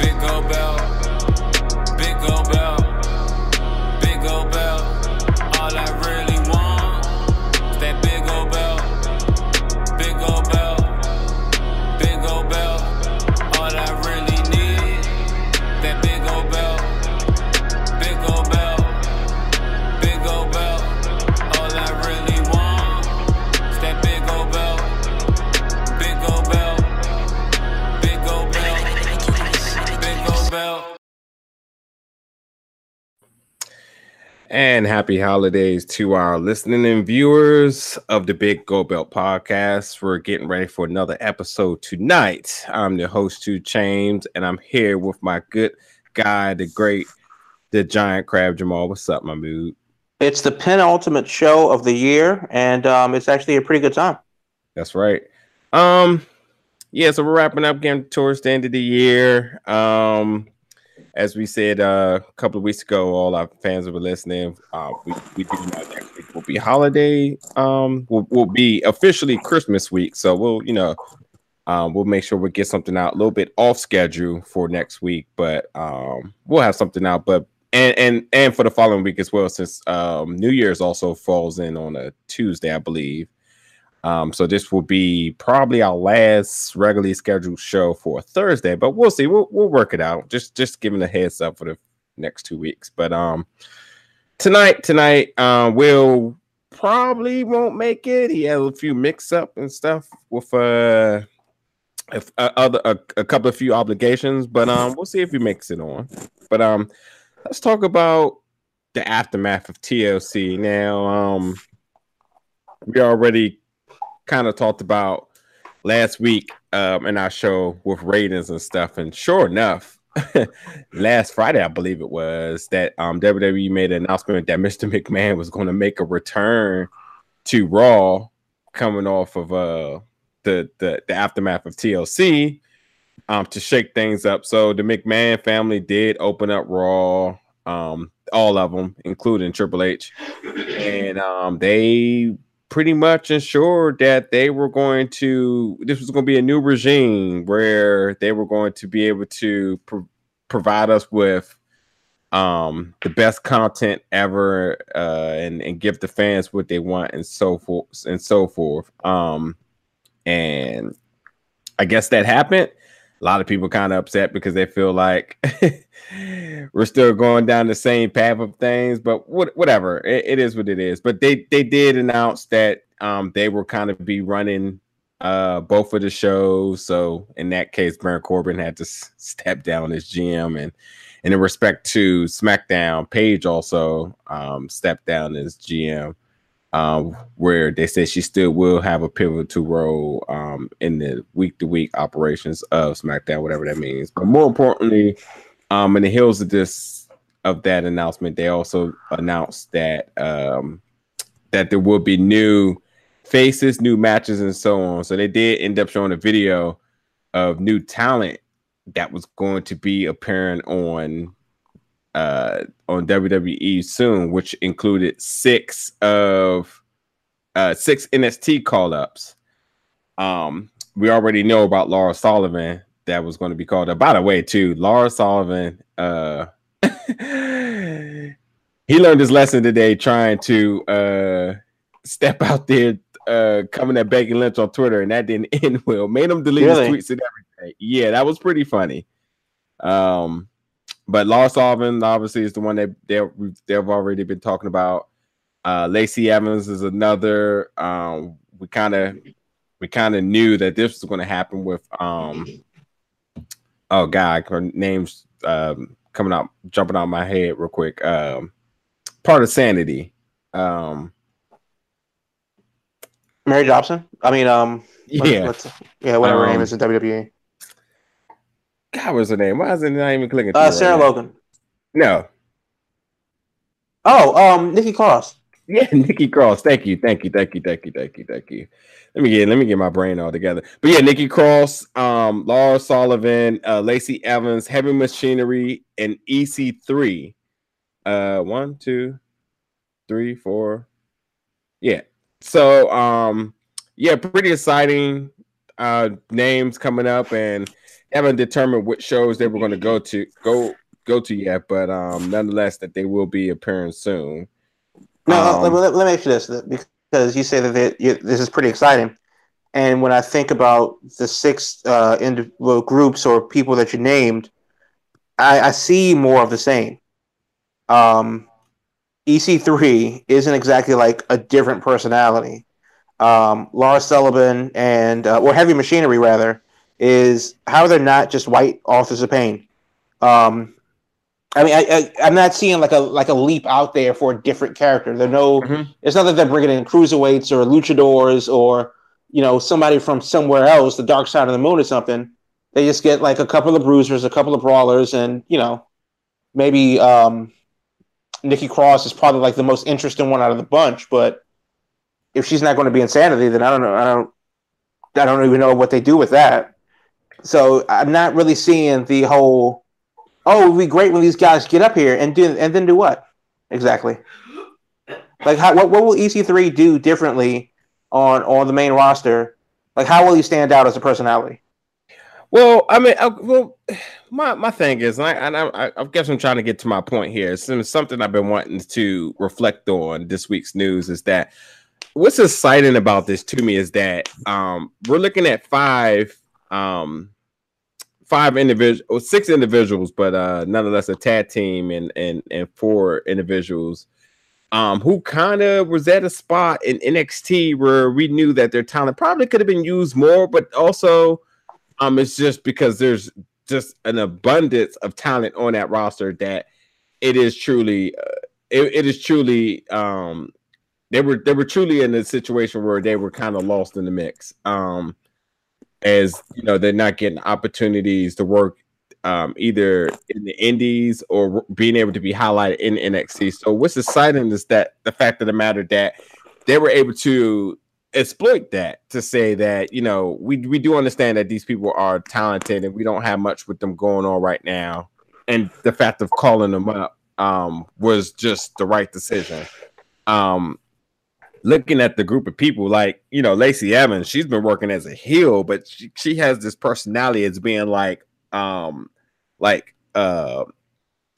Big gold bell. And happy holidays to our listening and viewers of the Big Gold Belt podcast. We're getting ready for another episode tonight. I'm the host, Two James, and I'm here with my good guy, the great, the giant crab Jamal. What's up, my mood? It's the penultimate show of the year, and um, it's actually a pretty good time. That's right. Um, yeah, so we're wrapping up getting towards the end of the year. Um, as we said uh, a couple of weeks ago, all our fans were listening, uh, we, we do know next week will be holiday. Um, will, will be officially Christmas week. So we'll, you know, um, we'll make sure we get something out a little bit off schedule for next week, but um, we'll have something out. But and and and for the following week as well, since um, New Year's also falls in on a Tuesday, I believe. Um, so this will be probably our last regularly scheduled show for Thursday, but we'll see. We'll we'll work it out. Just just giving a heads up for the next two weeks. But um tonight, tonight, um, Will probably won't make it. He had a few mix up and stuff with uh if uh, other a, a couple of few obligations, but um we'll see if he makes it on. But um let's talk about the aftermath of TLC. Now, um we already kind of talked about last week um, in our show with ratings and stuff. And sure enough, last Friday, I believe it was, that um, WWE made an announcement that Mr. McMahon was going to make a return to Raw coming off of uh, the, the, the aftermath of TLC um, to shake things up. So the McMahon family did open up Raw, um, all of them, including Triple H. And um, they pretty much ensured that they were going to this was going to be a new regime where they were going to be able to pro- provide us with um the best content ever uh and and give the fans what they want and so forth and so forth. Um and i guess that happened a lot of people kind of upset because they feel like we're still going down the same path of things but what, whatever it, it is what it is. But they they did announce that um they will kind of be running uh both of the shows. So in that case baron corbin had to s- step down as gm and and in respect to smackdown paige also um stepped down as gm um, where they said she still will have a pivotal role um, in the week to week operations of SmackDown, whatever that means. But more importantly, um, in the heels of this of that announcement, they also announced that um, that there will be new faces, new matches, and so on. So they did end up showing a video of new talent that was going to be appearing on uh on WWE soon, which included six of uh six NXT call ups. Um, we already know about Lars Sullivan that was going to be called up. By the way, too, Lars Sullivan, uh he learned his lesson today trying to uh step out there uh coming at Becky Lynch on Twitter, and that didn't end well. Made him delete Really? his tweets and everything. Yeah, that was pretty funny. Um but Lars Sullivan obviously is the one that they they've already been talking about. Uh, Lacey Evans is another. Um, we kind of we kind of knew that this was going to happen with. Um, oh God, her name's um, coming out, jumping out my head real quick. Um, part of Sanity. Um, Mary Dobson. I mean, um, yeah, what's, yeah, whatever her name Um, is in WWE. God, what's her name? Why is it not even clicking? Uh, Sarah right now? Logan. No, Oh, um, Nikki Cross. Yeah, Nikki Cross. Thank you, thank you, thank you, thank you, thank you, thank you. Let me get let me get my brain all together. But yeah, Nikki Cross, um, Lars Sullivan, uh, Lacey Evans, Heavy Machinery, and EC3. Uh, one, two, three, four. Yeah. So um, yeah, pretty exciting. uh, names coming up, and haven't determined which shows they were going to go to go go to yet. But um, nonetheless, that they will be appearing soon. No, Um, let, let, let me ask you this because you say that they, you, this is pretty exciting. And when I think about the six uh, indi- well, groups or people that you named, I, I see more of the same. Um, EC3 isn't exactly like a different personality. Um, Lars Sullivan and, uh, or Heavy Machinery rather, is how they're not just white authors of pain. Um, I mean, I, I, I'm not seeing like a like a leap out there for a different character. There no, Mhm. it's not that they're bringing in cruiserweights or luchadors or you know somebody from somewhere else, the Dark Side of the Moon or something. They just get like a couple of bruisers, a couple of brawlers, and you know maybe um, Nikki Cross is probably like the most interesting one out of the bunch. But if she's not going to be insanity, then I don't know. I don't. I don't even know what they do with that. So I'm not really seeing the whole. Oh, it'd be great when these guys get up here and do and then do what exactly? Like, how, what what will EC3 do differently on on the main roster? Like, how will he stand out as a personality? Well, I mean, I, well, my my thing is, and I, and I, I, guess I'm trying to get to my point here. It's something I've been wanting to reflect on this week's news is that what's exciting about this to me is that um, we're looking at five um, five individuals, six individuals, but uh, nonetheless a tag team and and and four individuals um, who kind of was at a spot in NXT where we knew that their talent probably could have been used more, but also um, it's just because there's just an abundance of talent on that roster that it is truly, uh, it, it is truly, um, they were they were truly in a situation where they were kind of lost in the mix. Um, as you know, they're not getting opportunities to work um, either in the Indies or being able to be highlighted in NXT. So what's exciting is that the fact of the matter that they were able to exploit that to say that you know we we do understand that these people are talented and we don't have much with them going on right now, and the fact of calling them up um, was just the right decision. Um, looking at the group of people like you know Lacey Evans, she's been working as a heel, but she, she has this personality as being like um like uh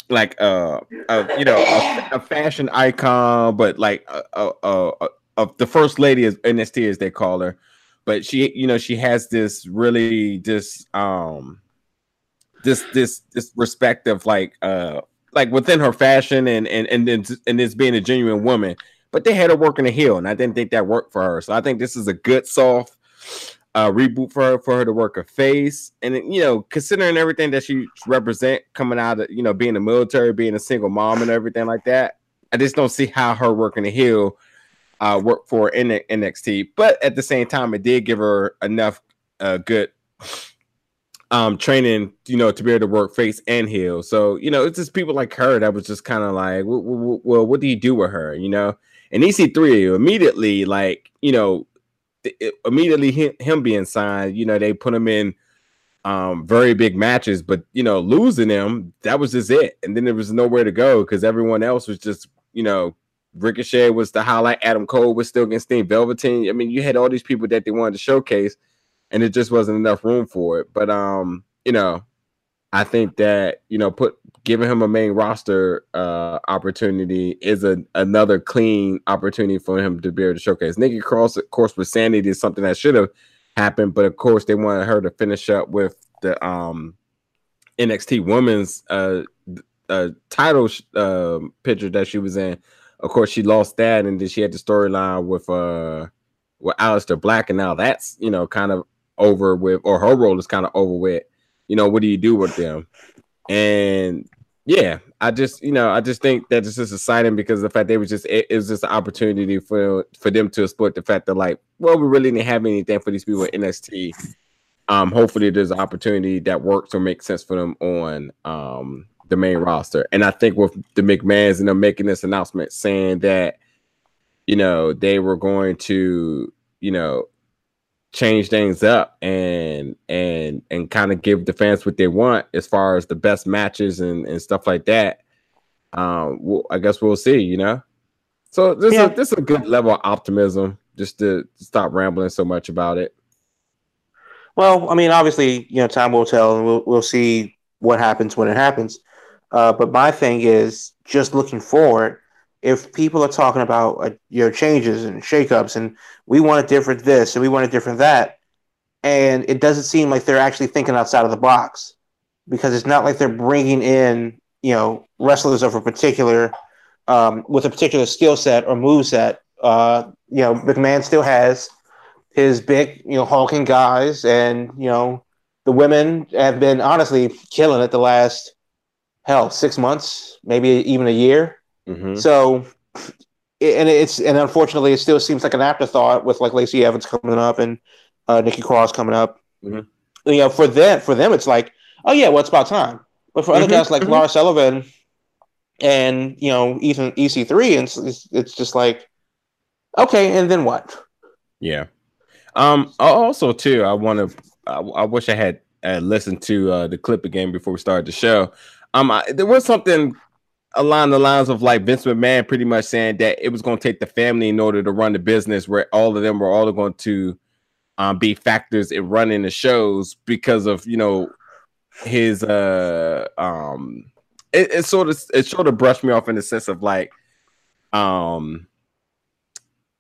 like uh, uh you know a, a fashion icon, but like a, a, a, a, a the first lady is NXT as they call her, but she you know she has this really this um this this this respect of like uh like within her fashion and and and and, and this being a genuine woman but they had her working a heel, and I didn't think that worked for her. So I think this is a good soft uh, reboot for her for her to work a face, and you know, considering everything that she represent coming out of you know being the military, being a single mom, and everything like that, I just don't see how her working a heel uh, work for in NXT. But at the same time, it did give her enough uh, good um training you know to be able to work face and heel so you know it's just people like her that was just kind of like well, well, well what do you do with her you know and EC3 immediately, like you know, it, immediately him, him being signed, you know, they put him in um very big matches, but you know, losing him, that was just it. And then there was nowhere to go because everyone else was just, you know, Ricochet was the highlight, Adam Cole was still against Steve Velveteen. I mean, you had all these people that they wanted to showcase, and it just wasn't enough room for it. But um, you know, I think that you know, put giving him a main roster uh opportunity is a another clean opportunity for him to be able to showcase. Nikki Cross, of course, with Sanity is something that should have happened, but of course they wanted her to finish up with the um NXT Women's uh, uh title uh, picture that she was in. Of course, she lost that, and then she had the storyline with uh with Aleister Black, and now that's you know kind of over with, or her role is kind of over with. You know, what do you do with them? And yeah, I just you know I just think that this is exciting because the fact they was just it, it was just an opportunity for for them to exploit the fact that like well we really didn't have anything for these people in NXT. Um, hopefully there's an opportunity that works or makes sense for them on um the main roster. And I think with the McMahon's and them making this announcement saying that you know they were going to you know change things up and and and kind of give the fans what they want as far as the best matches and and stuff like that um well, i guess we'll see you know so this Yeah. is this is a good level of optimism just to stop rambling so much about it Well, I mean, obviously, you know, time will tell, and we'll we'll see what happens when it happens. Uh, but my thing is just looking forward. If people are talking about uh, changes and shakeups, and we want a different this and we want a different that, and it doesn't seem like they're actually thinking outside of the box, because it's not like they're bringing in you know wrestlers of a particular um, with a particular skill set or move set. Uh, you know, McMahon still has his big, you know, hulking guys, and you know, the women have been honestly killing it the last hell six months, maybe even a year. Mhm. So, and it's and unfortunately, it still seems like an afterthought with like Lacey Evans coming up and uh, Nikki Cross coming up. Mhm. You know, for them, for them, it's like, oh yeah, well, it's about time. But for other Mhm, guys like mhm. Lars Sullivan and you know Ethan EC3, it's, it's it's just like, okay, and then what? Yeah. Um. Also, too, I want to. I, I wish I had uh, listened to uh, the clip again before we started the show. Um. I, there was something along the lines of like Vince McMahon pretty much saying that it was going to take the family in order to run the business, where all of them were all going to um, be factors in running the shows because of you know his uh um it, it sort of it sort of brushed me off in the sense of like um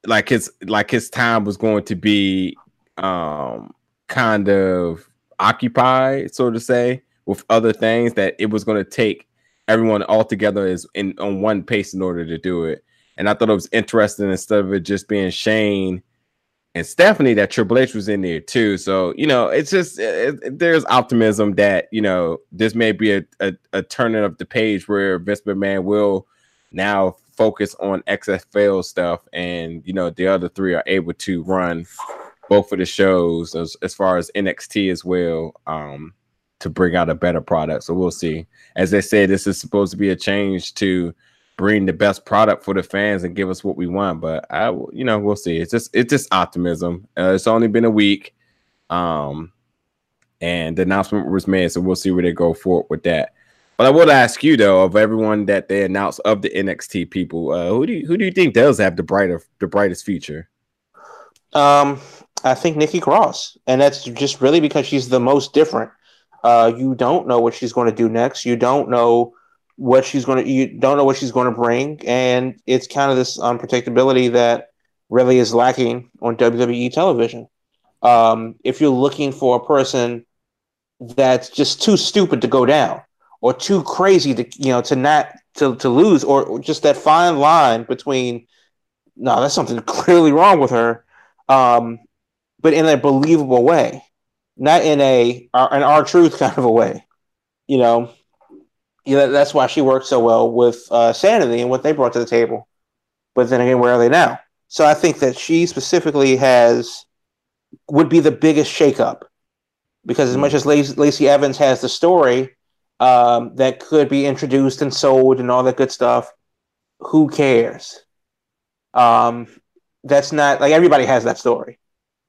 like his like his time was going to be um kind of occupied so to say with other things that it was going to take everyone all together is in on one pace in order to do it. And i thought it was interesting instead of it just being shane and stephanie that triple h was in there too. So you know it's just it, it- there's optimism that you know this may be a, a, a turning of the page where vince mcmahon will now focus on XFL stuff, and you know the other three are able to run both of the shows as, as far as NXT as well, um, to bring out a better product. So we'll see. As they say, this is supposed to be a change to bring the best product for the fans and give us what we want. But I, you know, we'll see. It's just it's just optimism. Uh, it's only been a week, um, and the announcement was made, so we'll see where they go forward with that. But I would ask you though, of everyone that they announced of the NXT people, uh, who do you, who do you think does have the brighter the brightest future? Um, I think Nikki Cross, and that's just really because she's the most different. Uh, you don't know what she's going to do next. You don't know what she's going to. You don't know what she's going to bring, and it's kind of this unpredictability that really is lacking on WWE television. Um, if you're looking for a person that's just too stupid to go down, or too crazy to you know to not to to lose, or, just that fine line between no, that's something clearly wrong with her um, but in a believable way, not in a an R-Truth kind of a way. You know, you know that's why she worked so well with uh, Sanity and what they brought to the table. But then again, where are they now? So I think that she specifically has would be the biggest shakeup because as much as Lacey, Evans has the story um, that could be introduced and sold and all that good stuff, who cares? Um, that's not like everybody has that story.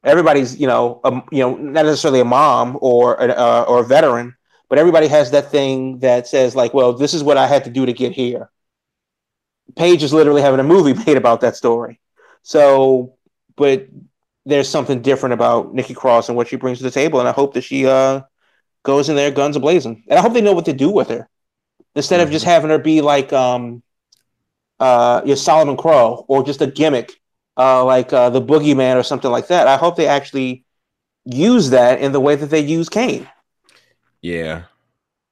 Everybody's, you know, um, you know, not necessarily a mom or an, uh, or a veteran, but everybody has that thing that says like, well, this is what I had to do to get here. Paige is literally having a movie made about that story. So, but there's something different about Nikki Cross and what she brings to the table, and I hope that she uh, goes in there guns a blazing, and I hope they know what to do with her instead of just having her be like um, uh, your Solomon Crowe or just a gimmick uh, like uh, the Boogeyman or something like that. I hope they actually use that in the way that they use Kane, Yeah,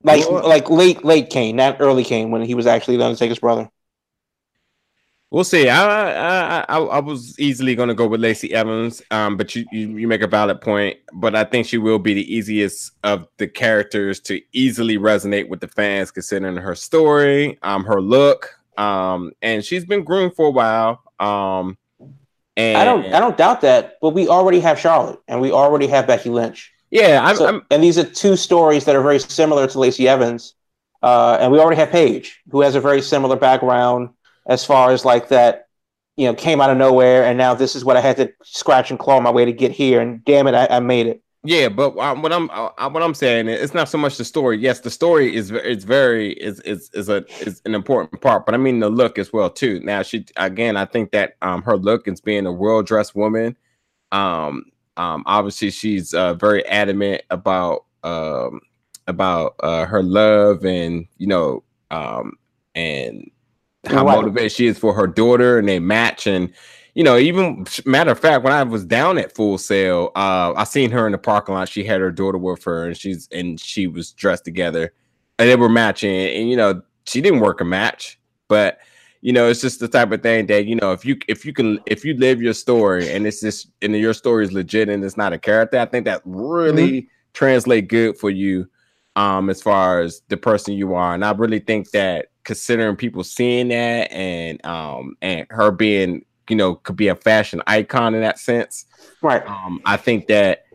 like Well- like late late Kane, not early Kane when he was actually the Undertaker's brother. we'll see. I I I, I was easily going to go with Lacey Evans, um, but you, you you make a valid point. But I think she will be the easiest of the characters to easily resonate with the fans, considering her story, um, her look, um, and she's been groomed for a while. Um, and I don't I don't doubt that, but we already have Charlotte and we already have Becky Lynch. Yeah, I'm, So- I'm and these are two stories that are very similar to Lacey Evans. Uh, and we already have Paige, who has a very similar background as far as like that, you know, came out of nowhere, and now this is what I had to scratch and claw my way to get here, and damn it, I, I made it. Yeah, but what I'm what I'm saying is it's not so much the story. Yes, the story is it's very is is is a is an important part, but I mean the look as well too. Now she again, I think that um her look is being a well dressed woman, um um, obviously she's uh, very adamant about um, about uh, her love and you know um, and how Right. motivated she is for her daughter, and they match. And you know, even matter of fact, when I was down at Full Sail, uh, I seen her in the parking lot. She had her daughter with her, and she's and she was dressed together, and they were matching. And you know, she didn't work a match, but you know, it's just the type of thing that you know, if you if you can if you live your story and it's just and your story is legit and it's not a character, I think that really translate good for you um as far as the person you are. And I really think that considering people seeing that and um and her being, you know, could be a fashion icon in that sense. Right. Um, I think that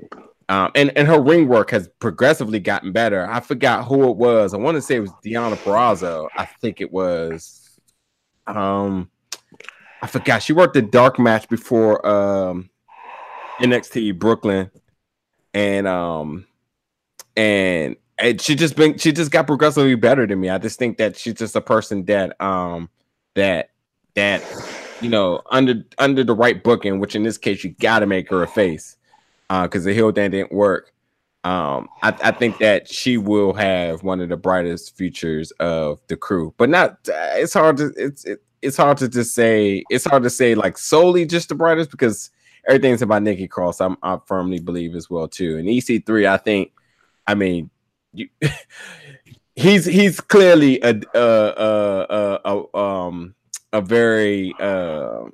um and, and her ring work has progressively gotten better. I forgot who it was. I want to say it was Deonna Purrazzo. I think it was um I forgot she worked the dark match before um NXT Brooklyn and um and and she just been she just got progressively better than me. I just think that she's just a person that um that that you know under under the right booking, which in this case you got to make her a face uh because the heel thing didn't work. Um, I, I think that she will have one of the brightest futures of the crew, but not. Uh, it's hard to it's it, it's hard to just say. It's hard to say like solely just the brightest because everything's about Nikki Cross. I'm, I firmly believe as well too. And EC3, I think. I mean, you, he's he's clearly a uh uh uh, uh um a very uh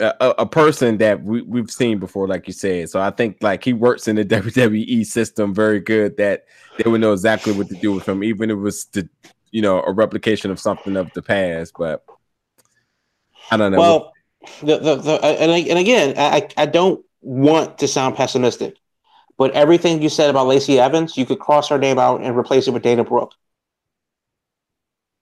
a, a person that we, we've seen before, like you said. So I think like he works in the WWE system very good that they would know exactly what to do with him, even if it was the you know a replication of something of the past. But I don't know. Well, the, the, the and, I- and again, I, I don't want to sound pessimistic, but everything you said about Lacey Evans, you could cross her name out and replace it with Dana Brooke.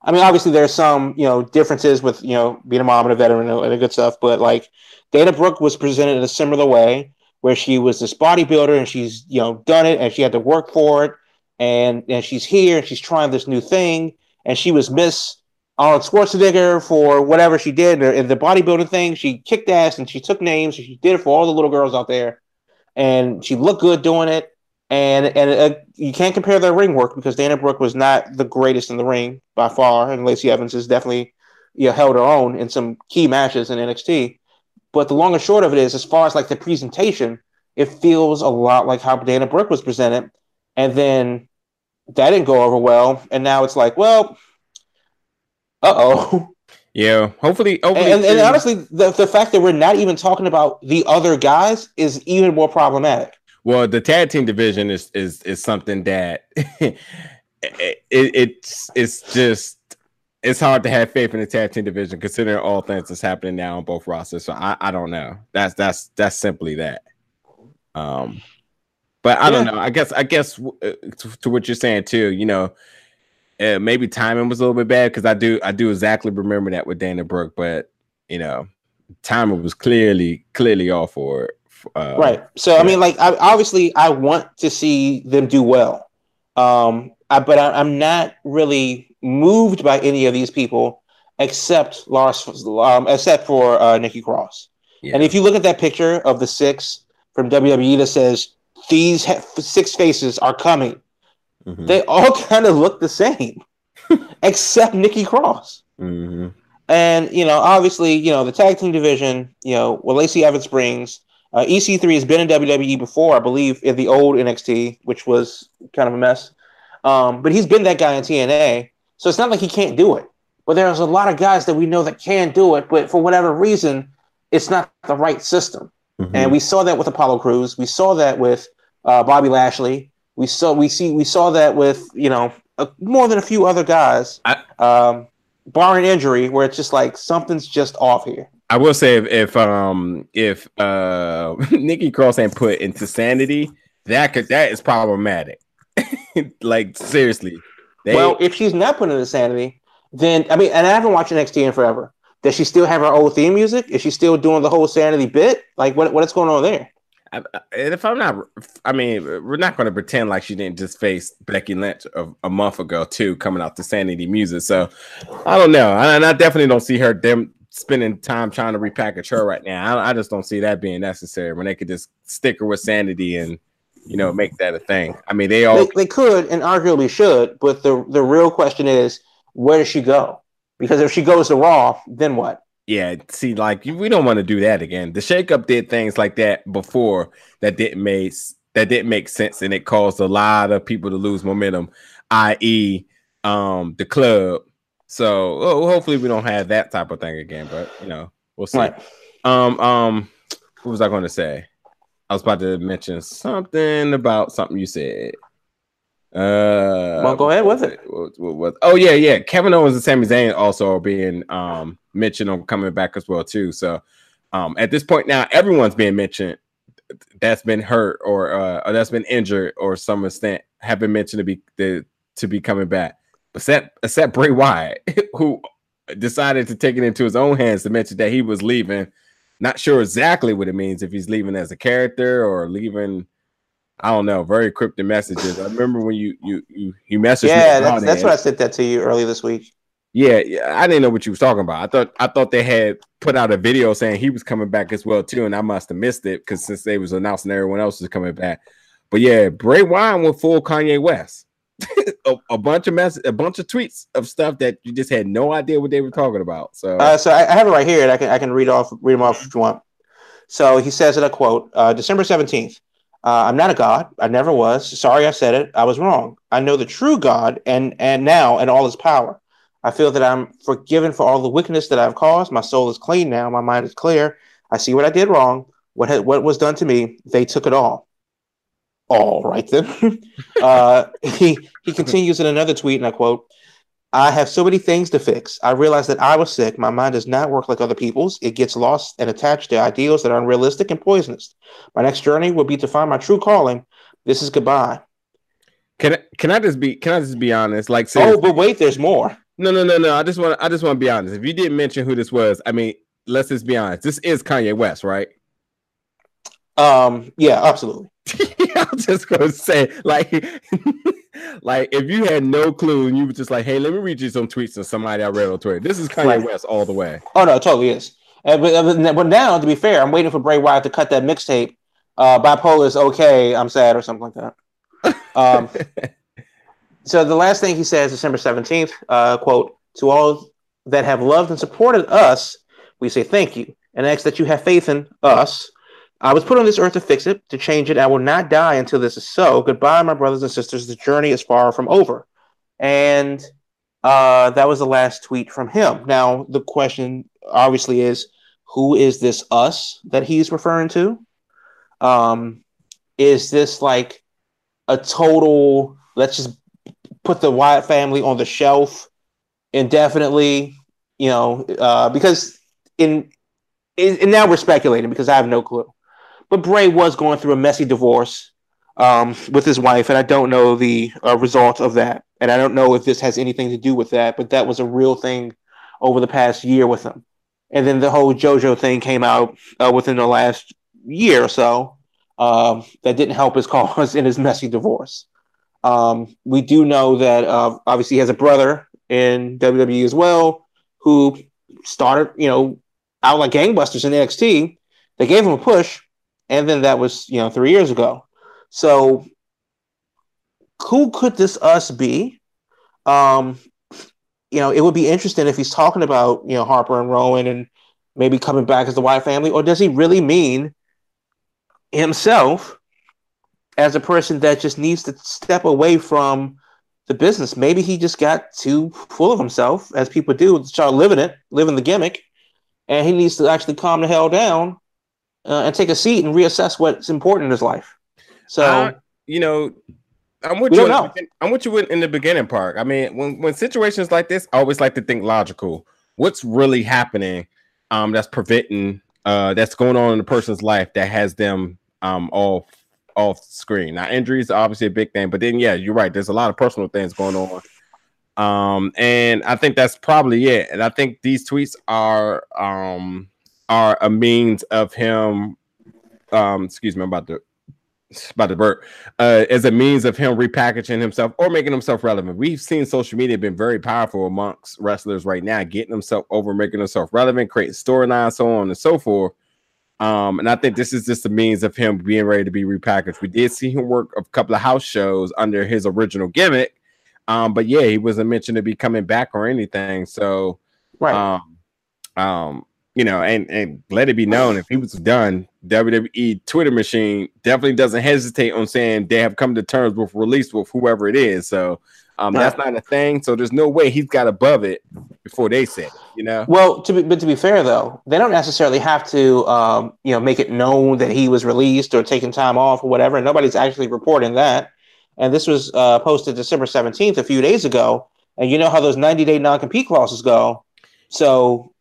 I mean, obviously there's some you know differences with you know being a mom and a veteran and the good stuff, but like Dana Brooke was presented in a similar way where she was this bodybuilder and she's you know done it and she had to work for it and and she's here and she's trying this new thing and she was Miss Arnold Schwarzenegger for whatever she did in the bodybuilding thing. She kicked ass and she took names. She did it for all the little girls out there, and she looked good doing it. And and uh, you can't compare their ring work because Dana Brooke was not the greatest in the ring by far, and Lacey Evans has definitely you know, held her own in some key matches in NXT. But the long and short of it is, as far as like the presentation, it feels a lot like how Dana Brooke was presented, and then that didn't go over well, and now it's like, well, uh oh. yeah, hopefully, hopefully, And, and too- honestly, the, the fact that we're not even talking about the other guys is even more problematic. Well, the tag team division is is is something that it, it, it's it's just it's hard to have faith in the tag team division considering all things that's happening now on both rosters. So I, I don't know. That's that's that's simply that. Um, but I don't know. I guess I guess uh, to, to what you're saying too. You know, uh, maybe timing was a little bit bad because I do I do exactly remember that with Dana Brooke, but you know, timing was clearly clearly off for it. Uh, right. So I mean, like, I, obviously, I want to see them do well, um, I, but I, I'm not really moved by any of these people except Lars, um, except for uh, Nikki Cross. Yeah. And if you look at that picture of the six from WWE that says these he- six faces are coming, Mhm. they all kind of look the same, except Nikki Cross. Mhm. And you know, obviously, you know the tag team division. You know, what Lacey Evans brings. Uh, EC3 has been in WWE before, I believe, in the old NXT, which was kind of a mess. Um, but he's been that guy in TNA, so it's not like he can't do it. But there's a lot of guys that we know that can do it, but for whatever reason, it's not the right system. Mhm. And we saw that with Apollo Crews. We saw that with uh, Bobby Lashley. We saw we see we saw that with you know uh, more than a few other guys, I- um, barring injury, where it's just like something's just off here. I will say if, if um if uh Nikki Cross ain't put into sanity, that could that is problematic. like seriously. They, well, if she's not put into sanity, then I mean, and I haven't watched NXT in forever. Does she still have her old theme music? Is she still doing the whole sanity bit? Like, what what's going on there? I- I- and if I'm not, I mean, we're not going to pretend like she didn't just face Becky Lynch a, a month ago too, coming out to Sanity Music. So I don't know, and I definitely don't see her dem- spending time trying to repackage her right now. I, I just don't see that being necessary when they could just stick her with sanity and you know make that a thing. I mean, they all They, they could and arguably should, but the the real question is where does she go? Because if she goes to Raw, then what? yeah. See, like we don't want to do that again. The shakeup did things like that before that didn't make that didn't make sense, and it caused a lot of people to lose momentum, i.e., um, the club. So oh, hopefully we don't have that type of thing again. But you know, we'll see. Right. Um, um, what was I going to say? I was about to mention something about something you said. Uh, Well, go ahead with it. What, what, what- oh yeah, yeah. Kevin Owens and Sami Zayn also are being um mentioned on coming back as well too. So, um, at this point now, everyone's being mentioned that's been hurt or uh or that's been injured or some extent have been mentioned to be the to be coming back. Except except Bray Wyatt, who decided to take it into his own hands to mention that he was leaving. Not sure exactly what it means if he's leaving as a character or leaving. I don't know. Very cryptic messages. I remember when you you you you messaged me. Yeah, that's, that's I said that to you earlier this week. Yeah, yeah, I didn't know what you was talking about. I thought I thought they had put out a video saying he was coming back as well too, and I must have missed it because since they was announcing everyone else was coming back. But yeah, Bray Wyatt went full Kanye West. a, a bunch of mess, a bunch of tweets of stuff that you just had no idea what they were talking about. So Uh, so I, I have it right here, and I can I can read off read them off if you want. So he says in a quote, uh, December seventeenth. Uh, I'm not a god. I never was. Sorry, I said it. I was wrong. I know the true God, and and now and all His power. I feel that I'm forgiven for all the wickedness that I've caused. My soul is clean now. My mind is clear. I see what I did wrong. What had, what was done to me. They took it all. All right then. uh, he he continues in another tweet, and I quote. I have so many things to fix. I realize that I was sick. My mind does not work like other people's. It gets lost and attached to ideals that are unrealistic and poisonous. My next journey will be to find my true calling. This is goodbye. can I, can I just be can I just be honest? Like, Oh, but wait, there's more. no, no, no, no. I just want I just want to be honest. If you didn't mention who this was, I mean, let's just be honest. This is Kanye West, right? Um, yeah, absolutely. yeah, I'm just gonna say, like, like if you had no clue and you were just like, "Hey, let me read you some tweets of somebody I read on Twitter." This is Kanye. West all the way. Oh no, it totally is. Uh, but, but now, to be fair, I'm waiting for Bray Wyatt to cut that mixtape. Uh, bipolar is okay. I'm sad or something like that. Um, so the last thing he says, December 17th, uh, quote, to all that have loved and supported us, we say thank you and ask that you have faith in us. I was put on this earth to fix it, to change it. I will not die until this is so. Goodbye, my brothers and sisters. The journey is far from over. And uh, that was the last tweet from him. Now, the question obviously is who is this us that he's referring to? Um, is this like a total, let's just put the Wyatt family on the shelf indefinitely, you know, uh, because in, in, and now we're speculating because I have no clue. But Bray was going through a messy divorce um, with his wife, and I don't know the uh, result of that. And I don't know if this has anything to do with that, but that was a real thing over the past year with him. And then the whole JoJo thing came out uh, within the last year or so um, that didn't help his cause in his messy divorce. Um, we do know that uh, obviously he has a brother in WWE as well who started, you know, out like gangbusters in NXT. They gave him a push, and then that was, you know, three years ago. So who could this us be? Um, you know, it would be interesting if he's talking about, you know, Harper and Rowan and maybe coming back as the Wyatt family, or does he really mean himself as a person that just needs to step away from the business? Maybe he just got too full of himself, as people do, start living it, living the gimmick, and he needs to actually calm the hell down uh, and take a seat and reassess what's important in his life. So, I- you know, I'm with you. don't in the I'm with you in, in the beginning part. I mean, when when situations like this, I always like to think logical. What's really happening? Um, that's preventing uh that's going on in a person's life that has them um off off screen. Now, injuries are obviously a big thing, but then yeah, you're right. There's a lot of personal things going on. Um, and I think that's probably it. And I think these tweets are um are a means of him. Um, excuse me, I'm about to about to burp, uh, as a means of him repackaging himself or making himself relevant. We've seen social media been very powerful amongst wrestlers right now, getting himself over, making himself relevant, creating storylines, so on and so forth. Um, and I think this is just a means of him being ready to be repackaged. We did see him work a couple of house shows under his original gimmick. Um, but yeah, he wasn't mentioned to be coming back or anything. So Right. um, um, you know, and and let it be known if he was done, WWE Twitter machine definitely doesn't hesitate on saying they have come to terms with release with whoever it is. So um, that's not a thing. So there's no way he's got above it before they said, it, you know. Well, to be, but to be fair though, they don't necessarily have to, um, you know, make it known that he was released or taking time off or whatever. And Nobody's actually reporting that. And this was uh, posted December seventeenth, a few days ago. And you know how those ninety day non compete clauses go. So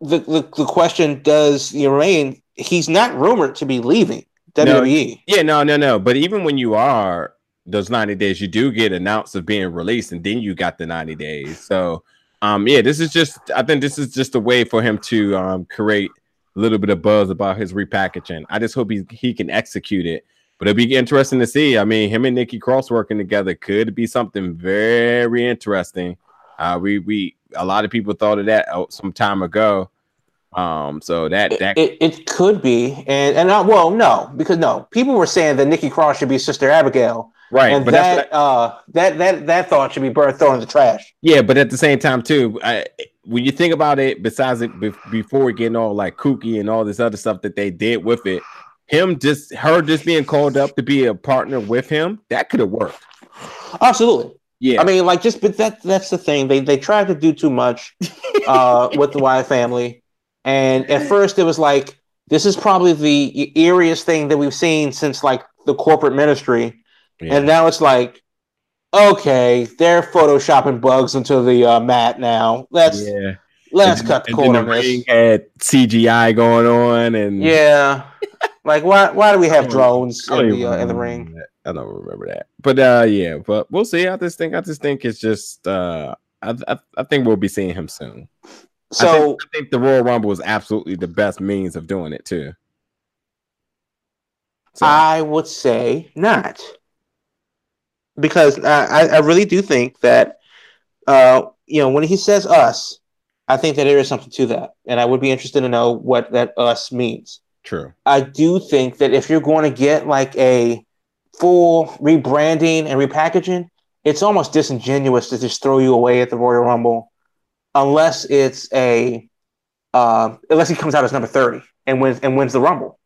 the, the the question does remain: He's not rumored to be leaving E. No. WWE. Yeah, no, no, no. But even when you are those 90 days, you do get announced of being released, and then you got the 90 days. So um, yeah, this is just I think this is just a way for him to um create a little bit of buzz about his repackaging. I just hope he he can execute it. But it'll be interesting to see. I mean, him and Nikki Cross working together could be something very interesting. Uh, we we a lot of people thought of that uh, some time ago. Um, so that It, that it, it could be, and and uh, well, no, because no, people were saying that Nikki Cross should be Sister Abigail, right, and that uh that that that thought should be birth thrown in the trash. Yeah, but at the same time too, I, when you think about it, besides it be, before getting all like kooky and all this other stuff that they did with it, him just her just being called up to be a partner with him, that could have worked. Absolutely. Yeah, I mean, like, just but that that's the thing. They they tried to do too much uh, with the Wyatt family, and at first it was like this is probably the eeriest thing that we've seen since like the corporate ministry, yeah. and now it's like, okay, they're photoshopping bugs into the uh, mat now. Let's yeah. Let's And- cut the and cord on the this. had CGI going on, and Yeah, like why why do we have drones in the uh, in the ring? that. I don't remember that, but uh, yeah, but we'll see. I just think I just think it's just uh, I I, I think we'll be seeing him soon. I So think, I think the Royal Rumble is absolutely the best means of doing it too. So, I would say not, because I, I I really do think that, uh, you know, when he says us, I think that there is something to that, and I would be interested to know what that us means. true. I do think that if you're going to get like a full rebranding and repackaging, it's almost disingenuous to just throw you away at the Royal Rumble, unless it's a, uh, unless he comes out as number thirty and wins and wins the Rumble.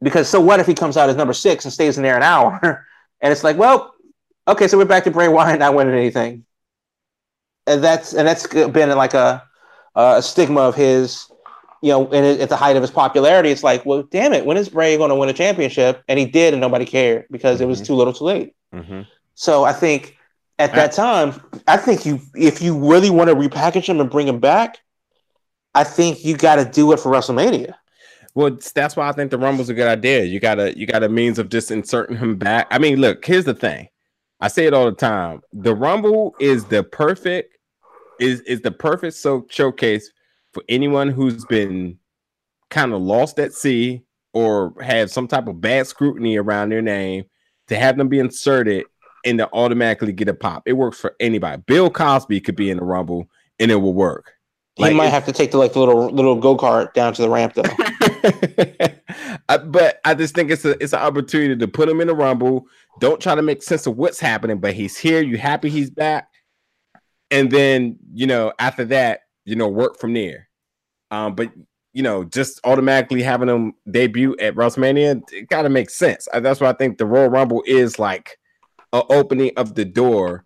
Because so what if he comes out as number six and stays in there an hour, and it's like, well, okay, so we're back to Bray Wyatt not winning anything, and that's and that's been like a a stigma of his you know, and at the height of his popularity, it's like, well, damn it, when is Bray going to win a championship? And he did, and nobody cared because it was Mhm. too little, too late. hmm So I think at that time, I think you, if you really want to repackage him and bring him back, I think you got to do it for WrestleMania. Well, that's why I think the Rumble's a good idea. You gotta you got a means of just inserting him back. I mean, look, here's the thing. I say it all the time. The Rumble is the perfect is is the perfect so showcase for anyone who's been kind of lost at sea or have some type of bad scrutiny around their name to have them be inserted and to automatically get a pop. It works for anybody. Bill Cosby could be in the Rumble and it will work. He Like, might have to take the like the little little go kart down to the ramp though. I- uh, but I just think it's a it's an opportunity to put him in the rumble. Don't try to make sense of what's happening, but he's here. You happy he's back, and then you know after that, you know work from there. Um, but you know just automatically having him debut at WrestleMania, it got to make sense. Uh, That's why I think the Royal Rumble is like a opening of the door.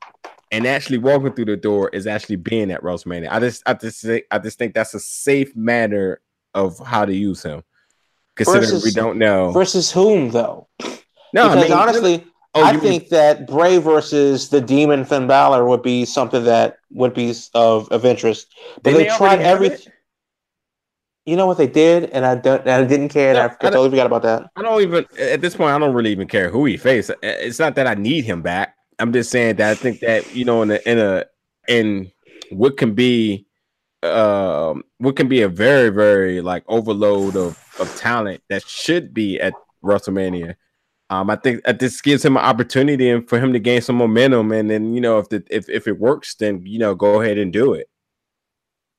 And actually walking through the door is actually being at WrestleMania. I just, I just, think- I just think that's a safe manner of how to use him. Considering we don't know. versus whom though? no, because honestly, oh, I you mean- think that Bray versus the Demon Finn Balor would be something that would be of of interest. But they, they tried everything. You know what they did, and I don't, and I didn't care. No, I, I I totally forgot about that. I don't even at this point. I don't really even care who he faced. It's not that I need him back. I'm just saying that I think that you know in a in a in what can be um what can be a very very like overload of of talent that should be at WrestleMania. Um, I think that this gives him an opportunity and for him to gain some momentum, and then you know if the if if it works, then you know go ahead and do it.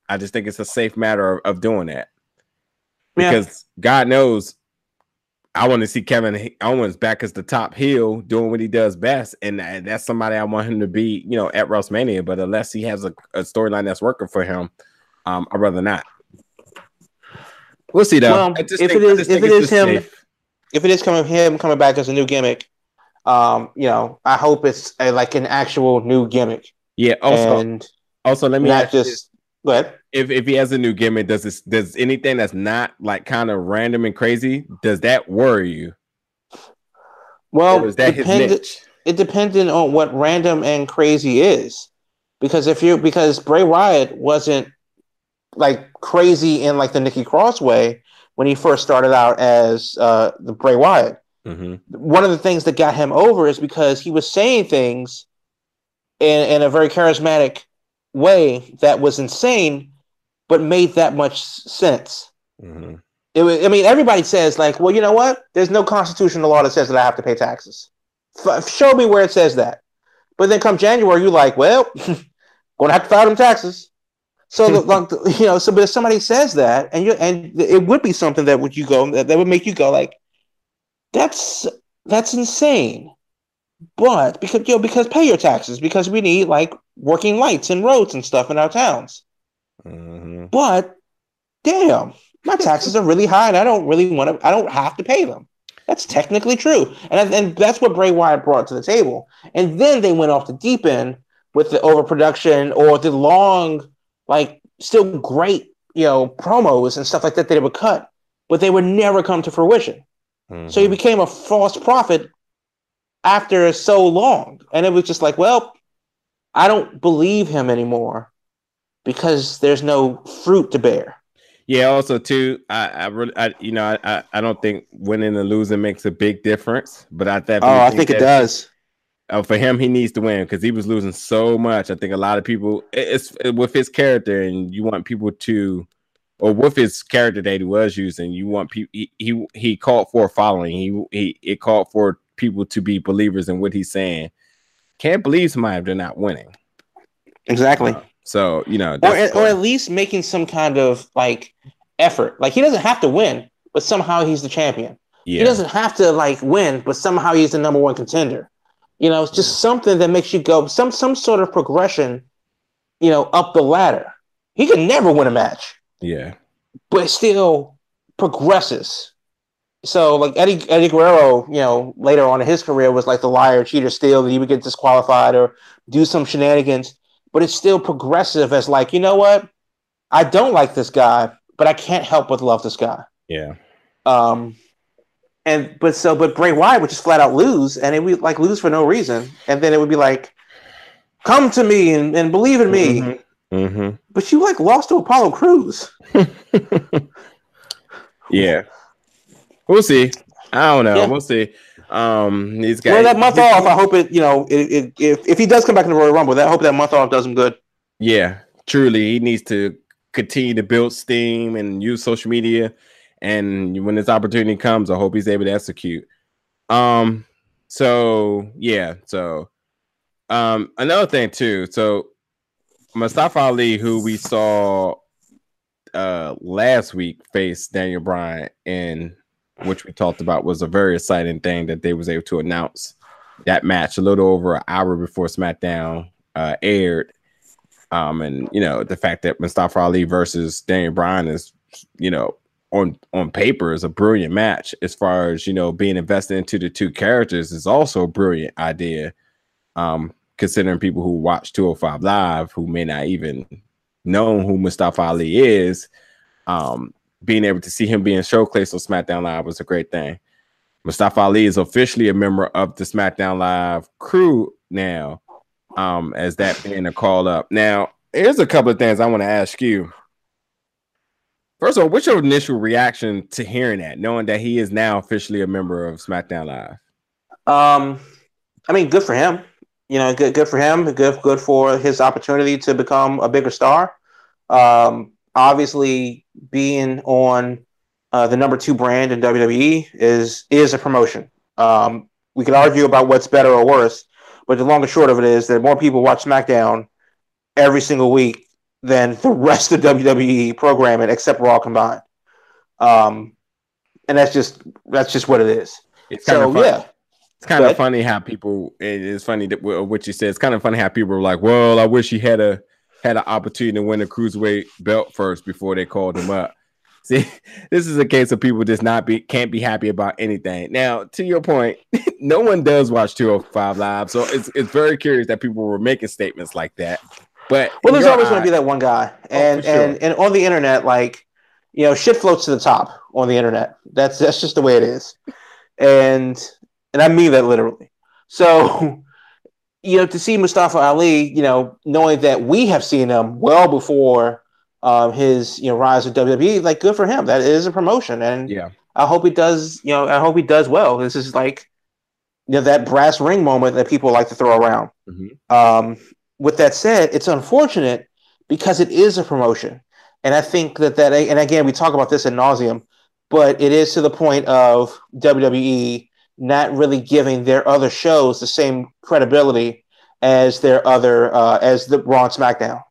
I just think it's a safe matter of, of doing that because yeah. God knows I want to see Kevin Owens back as the top heel doing what he does best, and that's somebody I want him to be, you know, at WrestleMania. But unless he has a, a storyline that's working for him, um, I'd rather not. We'll see though. Well, if think, it is, if it is him, safe. If it is coming him coming back as a new gimmick, um, you know, I hope it's a, like an actual new gimmick. Yeah. Also, and also let me not just. But if if he has a new gimmick, does this does anything that's not like kind of random and crazy, does that worry you? Well, is that depend- his niche? It depended on what random and crazy is, because if you because Bray Wyatt wasn't like crazy in like the Nikki Cross way when he first started out as uh, the Bray Wyatt. Mm-hmm. One of the things that got him over is because he was saying things in, in a very charismatic way that was insane, but made that much sense. Mm-hmm. It was, I mean, everybody says like, well, you know what? There's no constitutional law that says that I have to pay taxes. F- show me where it says that. But then come January, you're like, well, gonna have to file them taxes. So, the, like, you know, so but if somebody says that, and you and it would be something that would you go that, that would make you go like, that's that's insane. But because you know, because pay your taxes because we need like working lights and roads and stuff in our towns. Mm-hmm. But damn, my taxes are really high, and I don't really want to. I don't have to pay them. That's technically true, and and that's what Bray Wyatt brought to the table. And then they went off the deep end with the overproduction or the long, like still great, you know, promos and stuff like that that they would cut, but they would never come to fruition. Mm-hmm. So he became a false prophet after so long, and it was just like, well, I don't believe him anymore because there's no fruit to bear. Yeah. Also, too, I, I really, I, you know, I, I don't think winning and losing makes a big difference, but I that. Oh, I think it does. Uh, for him, he needs to win because he was losing so much. I think a lot of people, it's with his character, and you want people to, or with his character that he was using, you want people. He, he he called for a following. He he it called for people to be believers in what he's saying. Can't believe somebody if they're not winning. Exactly. Uh, so you know, or or at least making some kind of like effort. Like he doesn't have to win, but somehow he's the champion. Yeah. He doesn't have to like win, but somehow he's the number one contender. You know, it's just something that makes you go some some sort of progression. You know, up the ladder. He can never win a match. Yeah, but still progresses. So like Eddie Eddie Guerrero, you know, later on in his career was like the liar, cheater, steal. He would get disqualified or do some shenanigans but it's still progressive as like, you know what? I don't like this guy, but I can't help but love this guy. Yeah. Um, and but so but Bray Wyatt would just flat out lose, and it would like lose for no reason, and then it would be like, come to me and, and believe in me. Mm-hmm. Mm-hmm. But you like lost to Apollo Crews. yeah. We'll see. I don't know. Yeah. We'll see. Um, he's got well, that month off. I hope it. You know, it, it, if if he does come back in the Royal Rumble, I hope that month off does him good. Yeah, truly, he needs to continue to build steam and use social media. And when this opportunity comes, I hope he's able to execute. Um, so yeah, so um, another thing too. So Mustafa Ali, who we saw uh last week face Daniel Bryan in which we talked about, was a very exciting thing that they was able to announce that match a little over an hour before SmackDown uh, aired. Um, and you know the fact that Mustafa Ali versus Daniel Bryan is, you know, on on paper is a brilliant match. As far as you know, being invested into the two characters is also a brilliant idea. Um, considering people who watch 205 Live who may not even know who Mustafa Ali is, um, being able to see him being showcased on SmackDown Live was a great thing. Mustafa Ali is officially a member of the SmackDown Live crew now, um, as that being a call up. Now, here's a couple of things I want to ask you. First of all, what's your initial reaction to hearing that, knowing that he is now officially a member of SmackDown Live? Um, I mean, good for him. You know, good good for him. Good good for his opportunity to become a bigger star. Um, obviously being on uh, the number two brand in WWE is is a promotion. Um, we can argue about what's better or worse, but the long and short of it is that more people watch SmackDown every single week than the rest of WWE programming, except Raw combined. Um, and that's just that's just what it is. It's kind So of yeah, It's kind Go of funny how people. It's funny that what you said. It's kind of funny how people were like, "Well, I wish he had a had an opportunity to win the cruiserweight belt first before they called him up." See, this is a case of people just not be can't be happy about anything. Now, to your point, no one does watch 205 live, so it's it's very curious that people were making statements like that. But well, there's always going to be that one guy, and for sure. and and on the internet, like you know, shit floats to the top on the internet. That's that's just the way it is, and and I mean that literally. So, you know, to see Mustafa Ali, you know, knowing that we have seen him well before um, his you know rise of WWE, like good for him. That is a promotion, and yeah, I hope he does. You know, I hope he does well. This is like, you know, that brass ring moment that people like to throw around. Mhm. Um, with that said, it's unfortunate because it is a promotion, and I think that that, and again, we talk about this in nauseum, but it is to the point of WWE not really giving their other shows the same credibility as their other uh, as the Raw and SmackDown.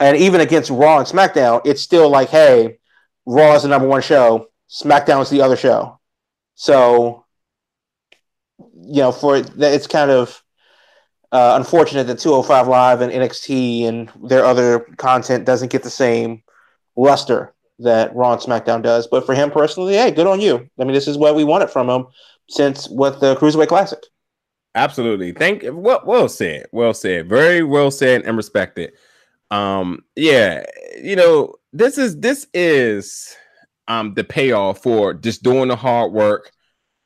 And even against Raw and SmackDown, it's still like, hey, Raw is the number one show, SmackDown is the other show. So, you know, for it's kind of uh, unfortunate that 205 Live and NXT and their other content doesn't get the same luster that Raw and SmackDown does. But for him personally, hey, good on you. I mean, this is what we wanted from him since with the Cruiserweight Classic. Absolutely. Thank well, well said. Well said. Very well said and respected. Um, yeah, you know, this is this is um the payoff for just doing the hard work,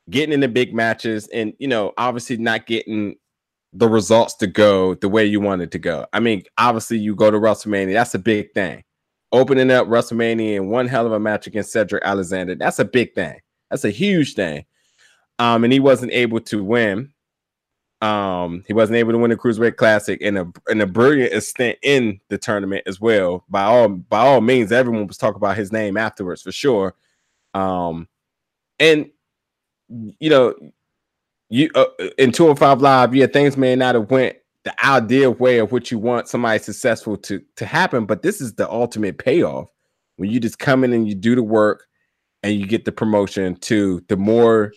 getting in the big matches, and you know, obviously not getting the results to go the way you want it to go. I mean, obviously you go to WrestleMania, that's a big thing. Opening up WrestleMania and one hell of a match against Cedric Alexander, that's a big thing. That's a huge thing. Um, and he wasn't able to win. Um, he wasn't able to win the Cruiserweight Classic and a and a brilliant stint in the tournament as well. By all by all means, everyone was talking about his name afterwards for sure. Um, and you know, you uh, in 205 live, yeah, things may not have went the ideal way of what you want somebody successful to to happen, but this is the ultimate payoff. When you just come in and you do the work and you get the promotion to the more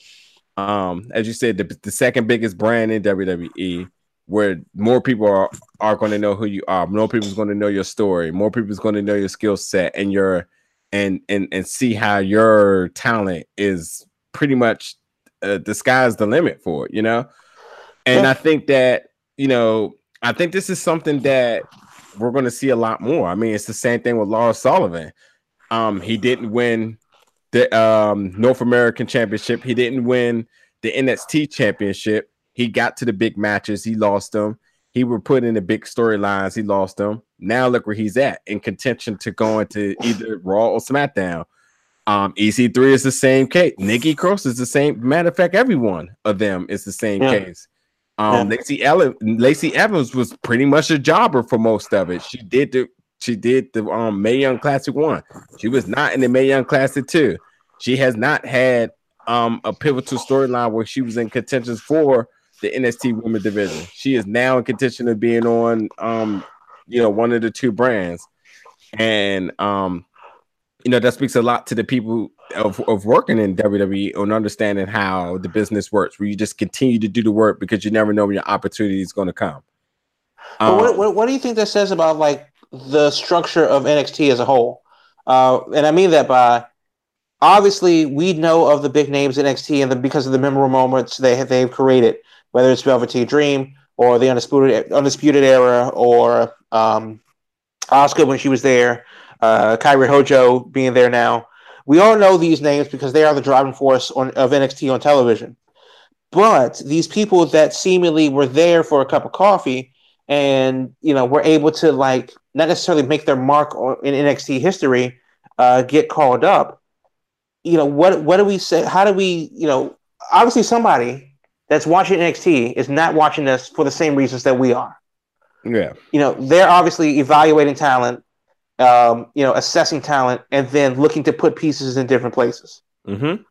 um as you said the, the second biggest brand in WWE where more people are are going to know who you are more people's going to know your story more people's going to know your skill set and your and and and see how your talent is pretty much uh, the sky's the limit for it you know and Yeah. i think that you know i think this is something that we're going to see a lot more i mean it's the same thing with Lars Sullivan um he didn't win the um North American Championship. He didn't win the NXT Championship. He got to the big matches. He lost them. He were put in the big storylines. He lost them. Now look where he's at in contention to go into either Raw or SmackDown. Um, EC3 is the same case. Nikki Cross is the same. Matter of fact, every one of them is the same Yeah. case. Um, Lacey Ellen, Lacey Evans was pretty much a jobber for most of it. She did the she did the um Mae Young Classic one. She was not in the Mae Young Classic two. She has not had um a pivotal storyline where she was in contention for the NXT Women Division. She is now in contention of being on um you know one of the two brands, and um you know that speaks a lot to the people of, of working in WWE and understanding how the business works, where you just continue to do the work because you never know when your opportunity is going to come. Um, what, what, what do you think that says about like the structure of NXT as a whole? Uh, and I mean that by obviously we know of the big names in NXT and the, because of the memorable moments they have they've created, whether it's Velveteen Dream or the Undisputed Undisputed Era or um, Asuka when she was there, uh, Kairi Hojo being there now. We all know these names because they are the driving force on, of NXT on television. But these people that seemingly were there for a cup of coffee and you know were able to like not necessarily make their mark on, in NXT history, uh, get called up. You know what? What do we say? How do we? You know, obviously somebody that's watching NXT is not watching this for the same reasons that we are. yeah, You know, they're obviously evaluating talent um, you know, assessing talent, and then looking to put pieces in different places. Mm-hmm.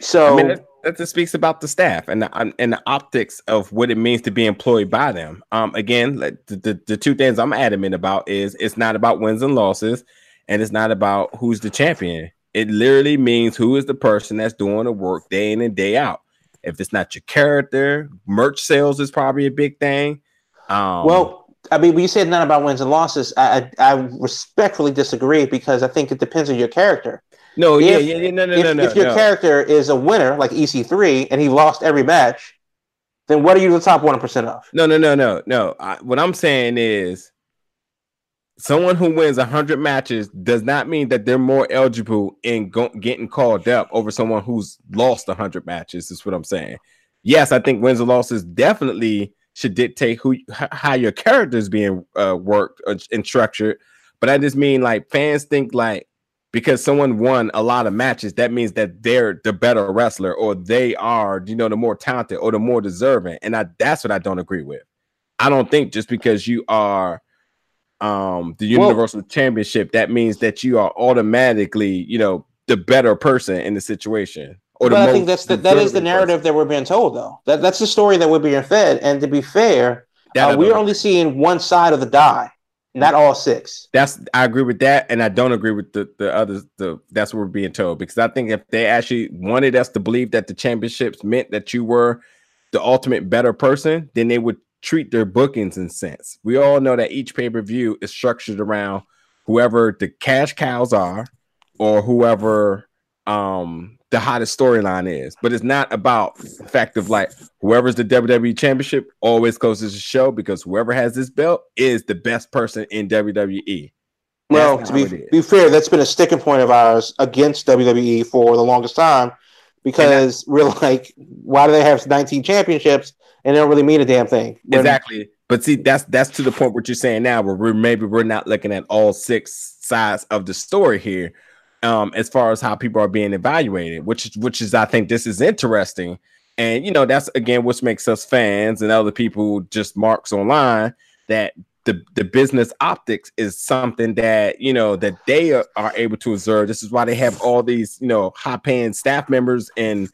So I mean, that, that just speaks about the staff and the, and the optics of what it means to be employed by them. Um, again, the, the, the two things I'm adamant about is it's not about wins and losses, and it's not about who's the champion. It literally means who is the person that's doing the work day in and day out. If it's not your character, merch sales is probably a big thing. Um, Well, I mean, when you said not about wins and losses, I, I, I respectfully disagree because I think it depends on your character. no, yeah, if- yeah, yeah, no, no, if, no, no, if your no. character is a winner, like EC3, and he lost every match, then what are you the top one percent of? No, no, no, no, no. I, what I'm saying is, someone who wins hundred matches does not mean that they're more eligible in go- getting called up over someone who's lost hundred matches. Is what I'm saying. Yes, I think wins and losses definitely should dictate who how your character is being uh, worked or- and structured. But I just mean like fans think like because someone won a lot of matches, that means that they're the better wrestler or they are, you know, the more talented or the more deserving. And I that's what I don't agree with. I don't think just because you are um the Well- universal championship, that means that you are automatically, you know, the better person in the situation. Or But I think that's the, that is the narrative that we're being told, though. That that's the story that we're being fed. And to be fair, person. Uh, we're only seeing one side of the die, not all six. that's I agree with that, and I don't agree with the the others. The that's what we're being told because I think if they actually wanted us to believe that the championships meant that you were the ultimate better person, then they would treat their bookings in sense. We all know that each pay per view is structured around whoever the cash cows are, or whoever um the hottest storyline is. But it's not about the fact of like whoever's the WWE championship always goes to the show because whoever has this belt is the best person in WWE. Well, to be how it is. be fair, that's been a sticking point of ours against WWE for the longest time because we're like, why do they have 19 championships and they don't really mean a damn thing? When- Exactly. But see, that's that's to the point what you're saying now, where we're maybe we're not looking at all six sides of the story here, um, as far as how people are being evaluated, which which is I think this is interesting. And you know, that's again what makes us fans and other people just marks online that the the business optics is something that you know that they are, are able to observe. This is why they have all these you know high paying staff members and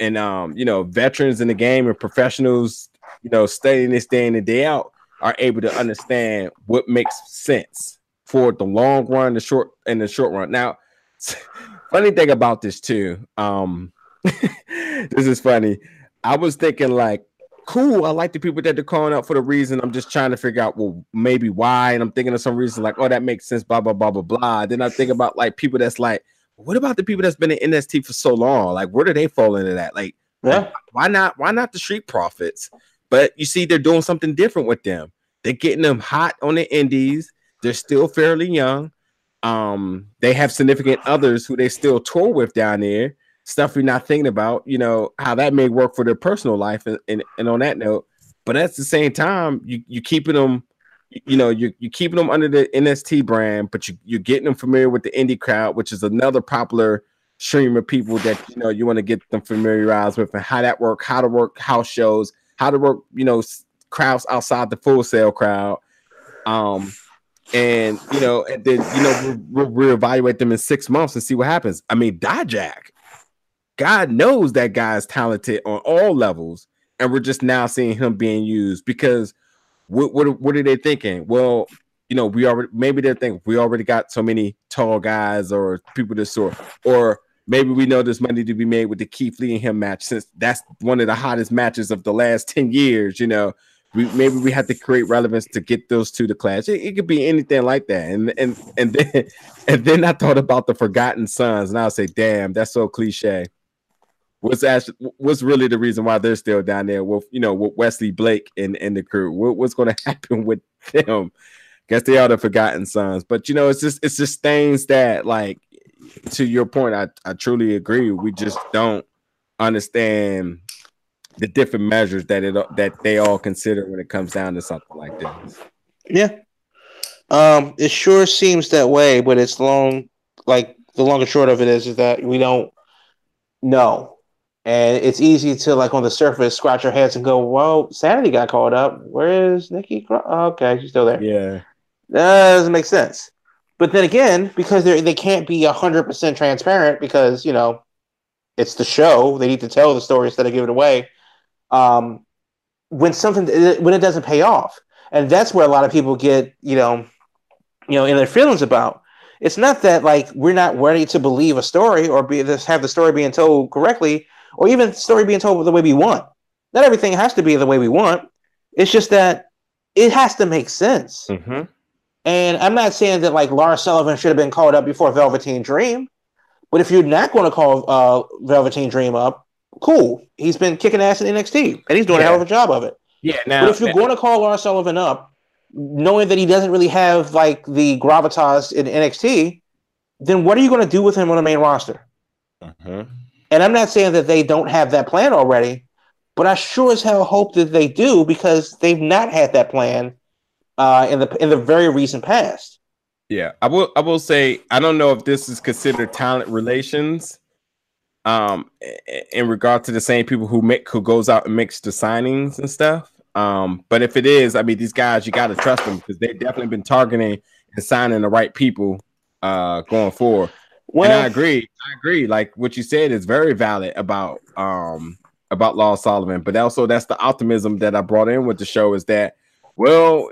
and um you know veterans in the game and professionals you know studying this day in and day out are able to understand what makes sense for the long run, the short and the short run. Now, funny thing about this too, um, this is funny. I was thinking like, cool. I like the people that they're calling out for the reason. I'm just trying to figure out, well, maybe why. And I'm thinking of some reason like, oh, that makes sense. Blah blah blah blah blah. Then I think about like people that's like, what about the people that's been in NXT for so long? Like, where do they fall into that? Like, yeah. why not why not the street profits but you see they're doing something different with them they're getting them hot on the indies they're still fairly young um they have significant others who they still tour with down there stuff you're not thinking about you know how that may work for their personal life and, and, and on that note but at the same time you you keeping them you know you you keeping them under the NXT brand but you you're getting them familiar with the indie crowd which is another popular stream of people that you know you want to get them familiarized with and how that work, how to work house shows, how to work, you know, crowds outside the Full Sail crowd. Um, and you know, and then you know, we'll, we'll reevaluate them in six months and see what happens. I mean, Dijak, God knows that guy's talented on all levels, and we're just now seeing him being used because what what, what are they thinking? Well, you know, we already maybe they think we already got so many tall guys or people this sort, or maybe we know there's money to be made with the Keith Lee and him match since that's one of the hottest matches of the last 10 years, you know. We, maybe we have to create relevance to get those two to clash. It, it could be anything like that. And and and then and then I thought about the Forgotten Sons, and I'll say, damn, that's so cliche. What's actually what's really the reason why they're still down there with you know with Wesley Blake and, and the crew? What, what's going to happen with them? Guess they are the Forgotten Sons. But you know, it's just it's just things that like to your point, I, I truly agree. We just don't understand the different measures that it that they all consider when it comes down to something like this. Yeah. Um, it sure seems that way, but it's long like the long and short of it is, is that we don't know. And it's easy to like on the surface scratch our heads and go, Well, Sanity got called up. Where is Nikki? Oh, okay, she's still there. Yeah, That doesn't make sense. But then again, because they they can't be hundred percent transparent because you know it's the show. They need to tell the story instead of give it away. Um, when something when it doesn't pay off, and that's where a lot of people get you know, you know, in their feelings about. It's not that like we're not ready to believe a story or be this have the story being told correctly, or even the story being told the way we want. Not everything has to be the way we want. It's just that it has to make sense. Mm-hmm. And I'm not saying that like Lars Sullivan should have been called up before Velveteen Dream, but if you're not going to call uh, Velveteen Dream up, cool. He's been kicking ass in NXT, and he's doing Yeah. a hell of a job of it. Yeah. Now, but if you're going to call Lars Sullivan up, knowing that he doesn't really have like the gravitas in NXT, then what are you going to do with him on the main roster? Mhm. And I'm not saying that they don't have that plan already, but I sure as hell hope that they do because they've not had that plan uh, in the in the very recent past. Yeah, I will. I will say I don't know if this is considered talent relations, um, in regard to the same people who make who goes out and makes the signings and stuff. Um, but if it is, I mean, these guys you got to trust them because they've definitely been targeting and signing the right people uh going forward. Well, and I agree. I agree. Like what you said is very valid about um about Lars Sullivan, but also that's the optimism that I brought in with the show is that well,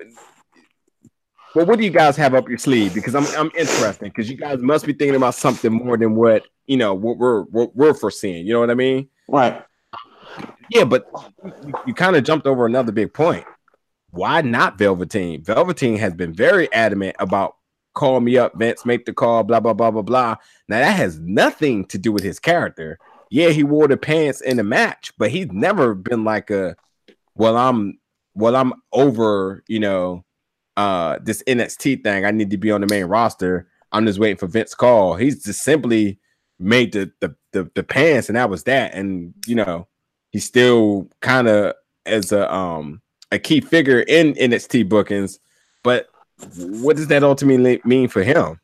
well, what do you guys have up your sleeve? Because I'm I'm interested because you guys must be thinking about something more than what you know what we're what we're foreseeing. You know what I mean? right. Yeah, but you, you kind of jumped over another big point. Why not Velveteen? Velveteen has been very adamant about call me up, Vince, make the call, blah blah blah blah blah. Now that has nothing to do with his character. Yeah, he wore the pants in the match, but he's never been like a well, I'm well, I'm over, you know, uh this NXT thing. I need to be on the main roster. I'm just waiting for Vince call. He's just simply made the the the, the pants, and that was that. And you know, he's still kind of as a um a key figure in NXT bookings, but what does that ultimately mean for him?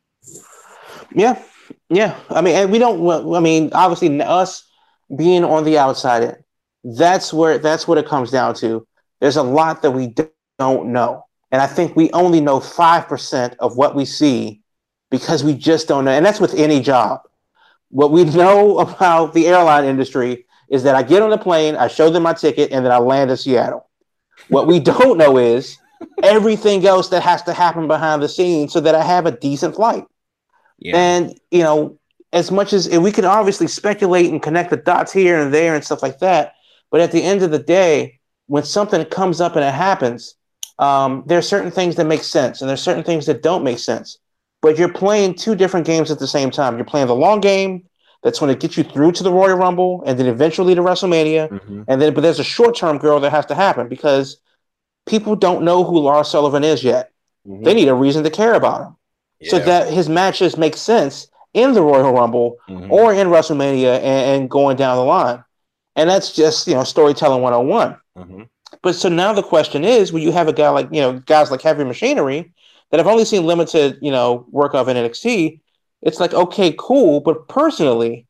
Yeah, yeah. I mean, and we don't. I mean, obviously, us being on the outside, that's where that's what it comes down to. There's a lot that we don't know, and I think we only know five percent of what we see because we just don't know. And that's with any job. What we know about the airline industry is that I get on the plane, I show them my ticket, and then I land in Seattle. What we don't know is everything else that has to happen behind the scenes so that I have a decent flight. Yeah, And you know, as much as and we can obviously speculate and connect the dots here and there and stuff like that, but at the end of the day, when something comes up and it happens, um, there are certain things that make sense and there's certain things that don't make sense. But you're playing two different games at the same time. You're playing the long game that's going to get you through to the Royal Rumble and then eventually to WrestleMania. Mhm. And then, but there's a short term girl that has to happen because people don't know who Lars Sullivan is yet. Mhm. They need a reason to care about him so that his matches make sense in the Royal Rumble Mhm. or in WrestleMania and, and going down the line. And that's just, you know, storytelling 101. But so now the question is, when you have a guy like, you know, guys like Heavy Machinery that I've only seen limited, you know, work of in NXT, it's like, okay, cool. But personally,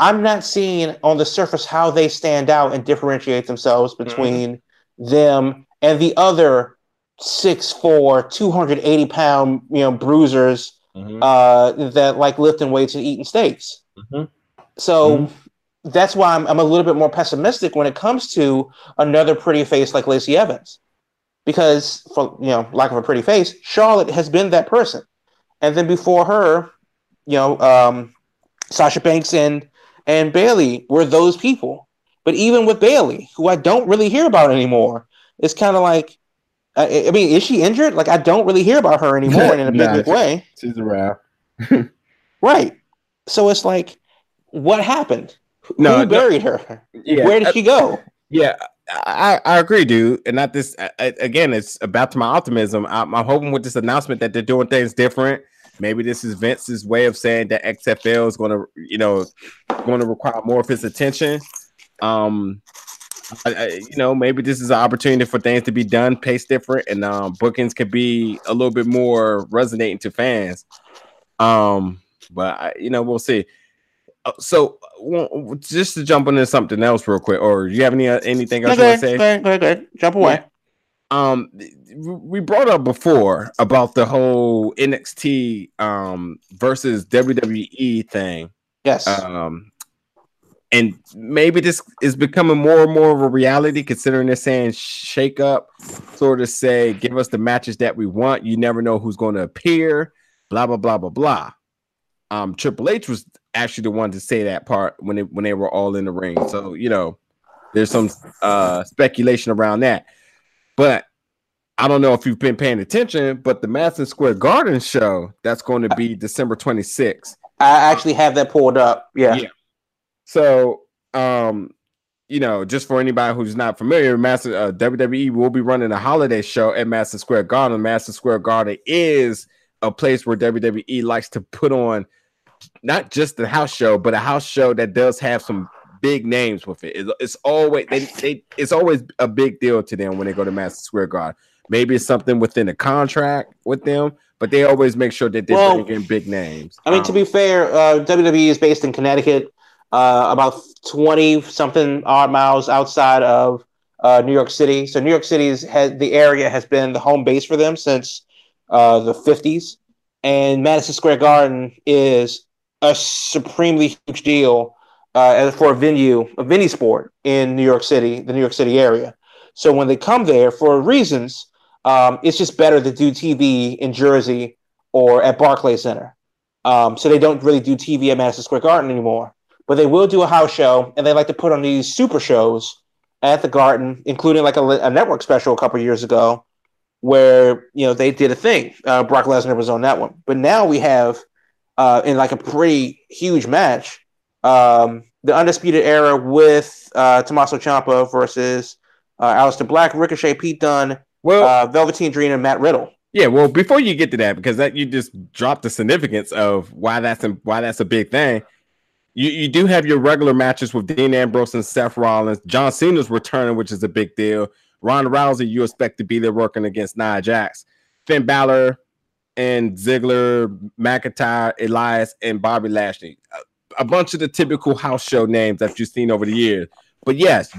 I'm not seeing on the surface how they stand out and differentiate themselves between them and the other 6'4, 280 pound, you know, bruisers Mhm. uh, that like lifting weights and eating steaks. Mhm. So Mhm. That's why I'm, I'm a little bit more pessimistic when it comes to another pretty face like Lacey Evans, because for you know lack of a pretty face, Charlotte has been that person, and then before her, you know, um, Sasha Banks and and Bayley were those people. But even with Bayley, who I don't really hear about anymore, it's kind of like. I I mean, is she injured? Like, I don't really hear about her anymore in a big, Nah, big way. She's around. Right. So it's like, what happened? No, Who no. buried her? Yeah, Where did she go? Yeah, I, I agree, dude. And not this I, I- again. It's about to my optimism. I'm, I'm hoping with this announcement that they're doing things different. Maybe this is Vince's way of saying that XFL is going to, you know, going to require more of his attention. Um, I, I, you know, maybe this is an opportunity for things to be done, paced different, and um, bookings could be a little bit more resonating to fans. Um, but I, you know, we'll see. Uh, so, w- just to jump into something else real quick, or do you have any uh, anything else you want to say? go ahead, go ahead. Jump away. um, we brought up before about the whole NXT um versus WWE thing. Yes. Um, and maybe this is becoming more and more of a reality considering they're saying shake up, sort of say, give us the matches that we want. You never know who's going to appear, blah, blah, blah, blah, blah. Um, Triple H was actually the one to say that part when they when they were all in the ring. So, you know, there's some uh speculation around that. But I don't know if you've been paying attention, but the Madison Square Garden show that's going to be December 26th. I actually have that pulled up. Yeah. Yeah. So, um, you know, just for anybody who's not familiar, Master uh, WWE will be running a holiday show at Madison Square Garden. Madison Square Garden is a place where WWE likes to put on not just the house show, but a house show that does have some big names with it. It's, it's always they, they it's always a big deal to them when they go to Madison Square Garden. Maybe it's something within the contract with them, but they always make sure that they Well, bring in big names. I mean, to Um, be fair, uh, WWE is based in Connecticut, uh, about 20 something odd miles outside of uh, New York City. So New York City's has the area has been the home base for them since uh, the 50s, and Madison Square Garden is a supremely huge deal uh, for a venue, a venue sport in New York City, the New York City area. So when they come there for reasons, um, it's just better to do TV in Jersey or at Barclays Center. Um, so they don't really do TV at Madison Square Garden anymore, but they will do a house show, and they like to put on these super shows at the Garden, including like a, a network special a couple years ago, where you know they did a thing. Uh, Brock Lesnar was on that one, but now we have uh, in like a pretty huge match, um, the Undisputed Era with uh, Tommaso Ciampa versus uh, Aleister Black, Ricochet, Pete Dunne, well, uh, Velveteen Dream, and Matt Riddle. Yeah, well, before you get to that, because that you just dropped the significance of why that's a, why that's a big thing. You you do have your regular matches with Dean Ambrose and Seth Rollins. John Cena's returning, which is a big deal. Ronda Rousey, you expect to be there working against Nia Jax. Finn Balor and Ziggler, McIntyre, Elias, and Bobby Lashley. A, a bunch of the typical house show names that you've seen over the years. But yes,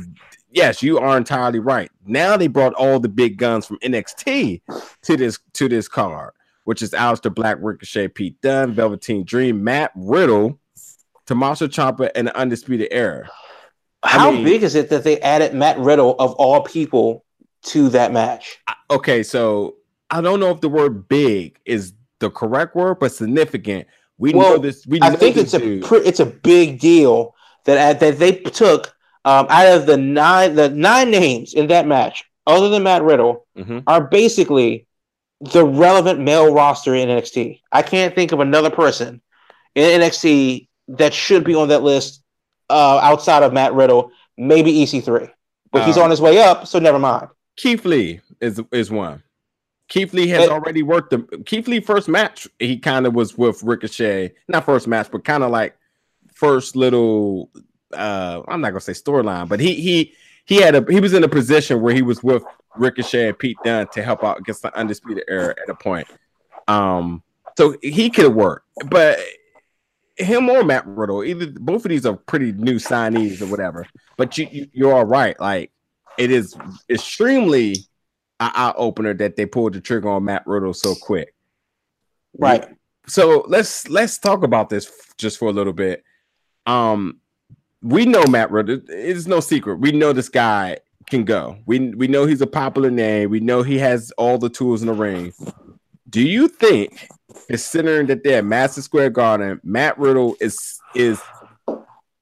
yes, you are entirely right. Now they brought all the big guns from NXT to this to this card, which is Aleister Black, Ricochet, Pete Dunne, Velveteen Dream, Matt Riddle, Tommaso Ciampa, and the Undisputed Era. How mean- big is it that they added Matt Riddle of all people to that match? Okay, so I don't know if the word "big" is the correct word, but significant. We know this. We I know think this it's a dude. pre- it's a big deal that that they took um, out of the nine the nine names in that match, other than Matt Riddle, Mhm. are basically the relevant male roster in NXT. I can't think of another person in NXT that should be on that list uh, outside of Matt Riddle, maybe EC3, but he's Uh, on his way up, so never mind. Keith Lee is is one. Keith Lee has But- already worked the Keith Lee first match. He kind of was with Ricochet, not first match, but kind of like first little. uh I'm not gonna say storyline, but he he he had a he was in a position where he was with Ricochet and Pete Dunne to help out against the Undisputed Era at a point. Um, so he could work, but him or Matt Riddle, either both of these are pretty new signees or whatever. But you, you you're all right. Like it is extremely an eye opener that they pulled the trigger on Matt Riddle so quick. Right. So let's let's talk about this just for a little bit. Um, we know Matt Riddle. It's no secret. We know this guy can go. We we know he's a popular name. We know he has all the tools in the ring. Do you think, considering that they're at Madison Square Garden, Matt Riddle is is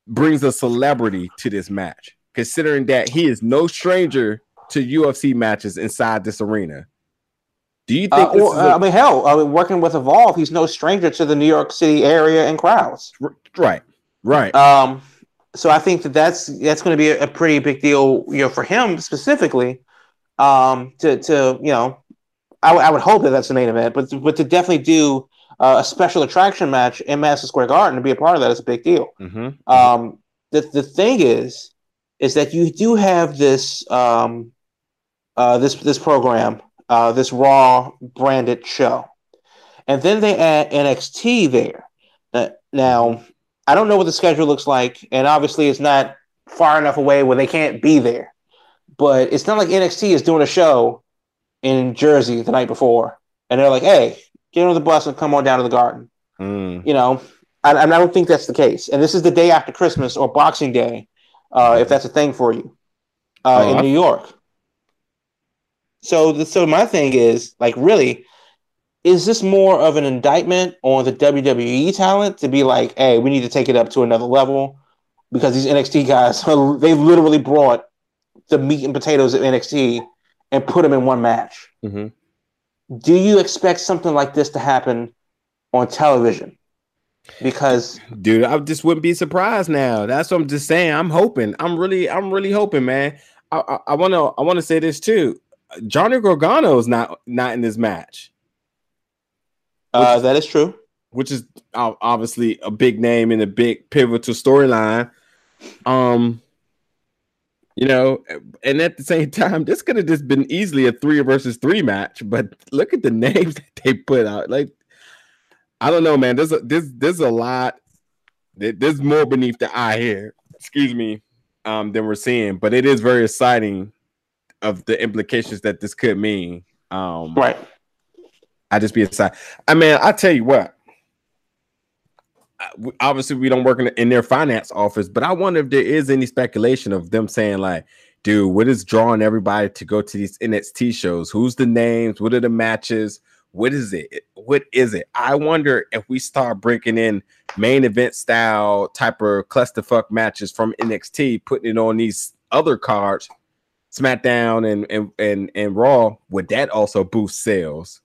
brings a celebrity to this match? Considering that he is no stranger to UFC matches inside this arena. Do you think Uh, is uh, a- I mean, hell, I mean, working with Evolve, he's no stranger to the New York City area and crowds. Right, right. Um, so I think that that's that's going to be a, a pretty big deal, you know, for him specifically. Um, to to you know, I, w- I would hope that that's the main event, but but to definitely do uh, a special attraction match in Madison Square Garden to be a part of that is a big deal. Mhm. Um, the the thing is, is that you do have this um, uh, this this program, uh, this Raw branded show, and then they add NXT there. Uh, now, I don't know what the schedule looks like, and obviously, it's not far enough away where they can't be there. But it's not like NXT is doing a show in Jersey the night before, and they're like, "Hey, get on the bus and come on down to the Garden." Mm. You know, and, and I don't think that's the case. And this is the day after Christmas or Boxing Day, uh, if that's a thing for you, uh, Oh, in I- New York. So, the, so my thing is like, really, is this more of an indictment on the WWE talent to be like, hey, we need to take it up to another level because these NXT guys, they literally brought the meat and potatoes of NXT and put them in one match. Mhm. Do you expect something like this to happen on television? Because Dude, I just wouldn't be surprised now. That's what I'm just saying. I'm hoping. I'm really, I'm really hoping, man. I, I, I wanna, I wanna say this too. Johnny Gargano is not, not in this match, uh, that is true. which is obviously a big name and a big pivotal storyline. Um, you know, and at the same time, this could have just been easily a three versus three match. But look at the names that they put out. Like, I don't know, man. There's a there's there's a lot. There's more beneath the eye here. Excuse me, um, than we're seeing. But it is very exciting of the implications that this could mean. Um, Right. I just be excited. I mean, I tell you what. Obviously, we don't work in, in their finance office, but I wonder if there is any speculation of them saying like, "Dude, what is drawing everybody to go to these NXT shows? Who's the names? What are the matches? What is it? What is it?" I wonder if we start breaking in main event style type of clusterfuck matches from NXT, putting it on these other cards, SmackDown and and and, and Raw. Would that also boost sales?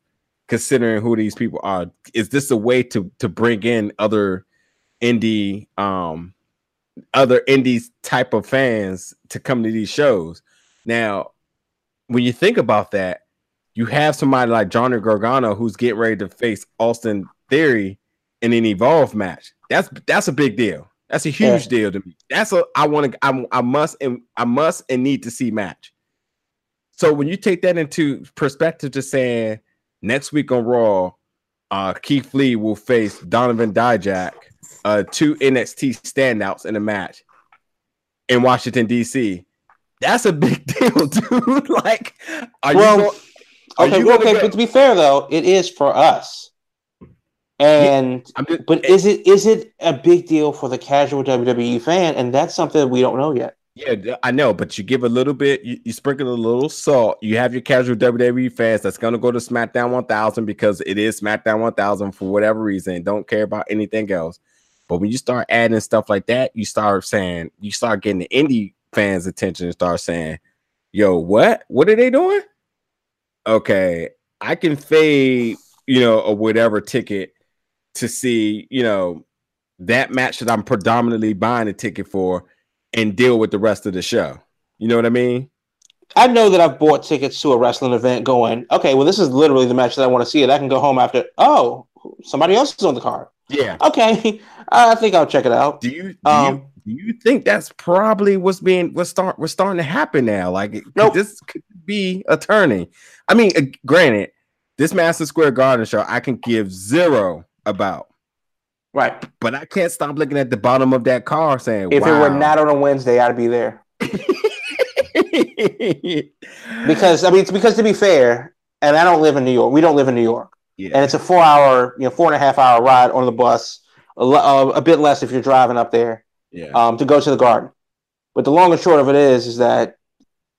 considering who these people are is this a way to to bring in other indie um other indies type of fans to come to these shows. Now when you think about that you have somebody like Johnny Gargano who's getting ready to face Austin Theory in an evolve match. That's that's a big deal. That's a huge Yeah. deal to me. That's a i want to I, I must and i must and need to see match. So when you take that into perspective to saying next week on Raw, uh, Keith Lee will face Donovan Dijak, uh, two NXT standouts in a match in Washington D.C. That's a big deal, dude. like, are Well, you? Go- are Okay, you well, okay, go- but to be fair though, it is for us. And I'm just, but is it is it a big deal for the casual WWE fan? And that's something that we don't know yet. Yeah, I know, but you give a little bit, you, you sprinkle a little salt. You have your casual WWE fans that's gonna go to SmackDown 1000 because it is SmackDown 1000 for whatever reason. Don't care about anything else. But when you start adding stuff like that, you start saying, you start getting the indie fans' attention and start saying, "Yo, what? What are they doing?" Okay, I can fade, you know, or whatever ticket to see, you know, that match that I'm predominantly buying a ticket for and deal with the rest of the show. You know what I mean? I know that I've bought tickets to a wrestling event going, okay, well, this is literally the match that I want to see, and I can go home after, oh, somebody else is on the card. Yeah. Okay, I think I'll check it out. Do you do Um, you do you think that's probably what's being what's start what's starting to happen now? Like Nope. this could be a turning. I mean, uh, granted, this Madison Square Garden show I can give zero about, Right. but I can't stop looking at the bottom of that car saying, If it were not on a Wednesday, I'd be there. Because I mean, it's because to be fair, and I don't live in New York. We don't live in New York, yeah, and it's a four-hour, you know, four and a half hour ride on the bus. A, uh, a bit less if you're driving up there. yeah, um, to go to the garden. But the long and short of it is, is that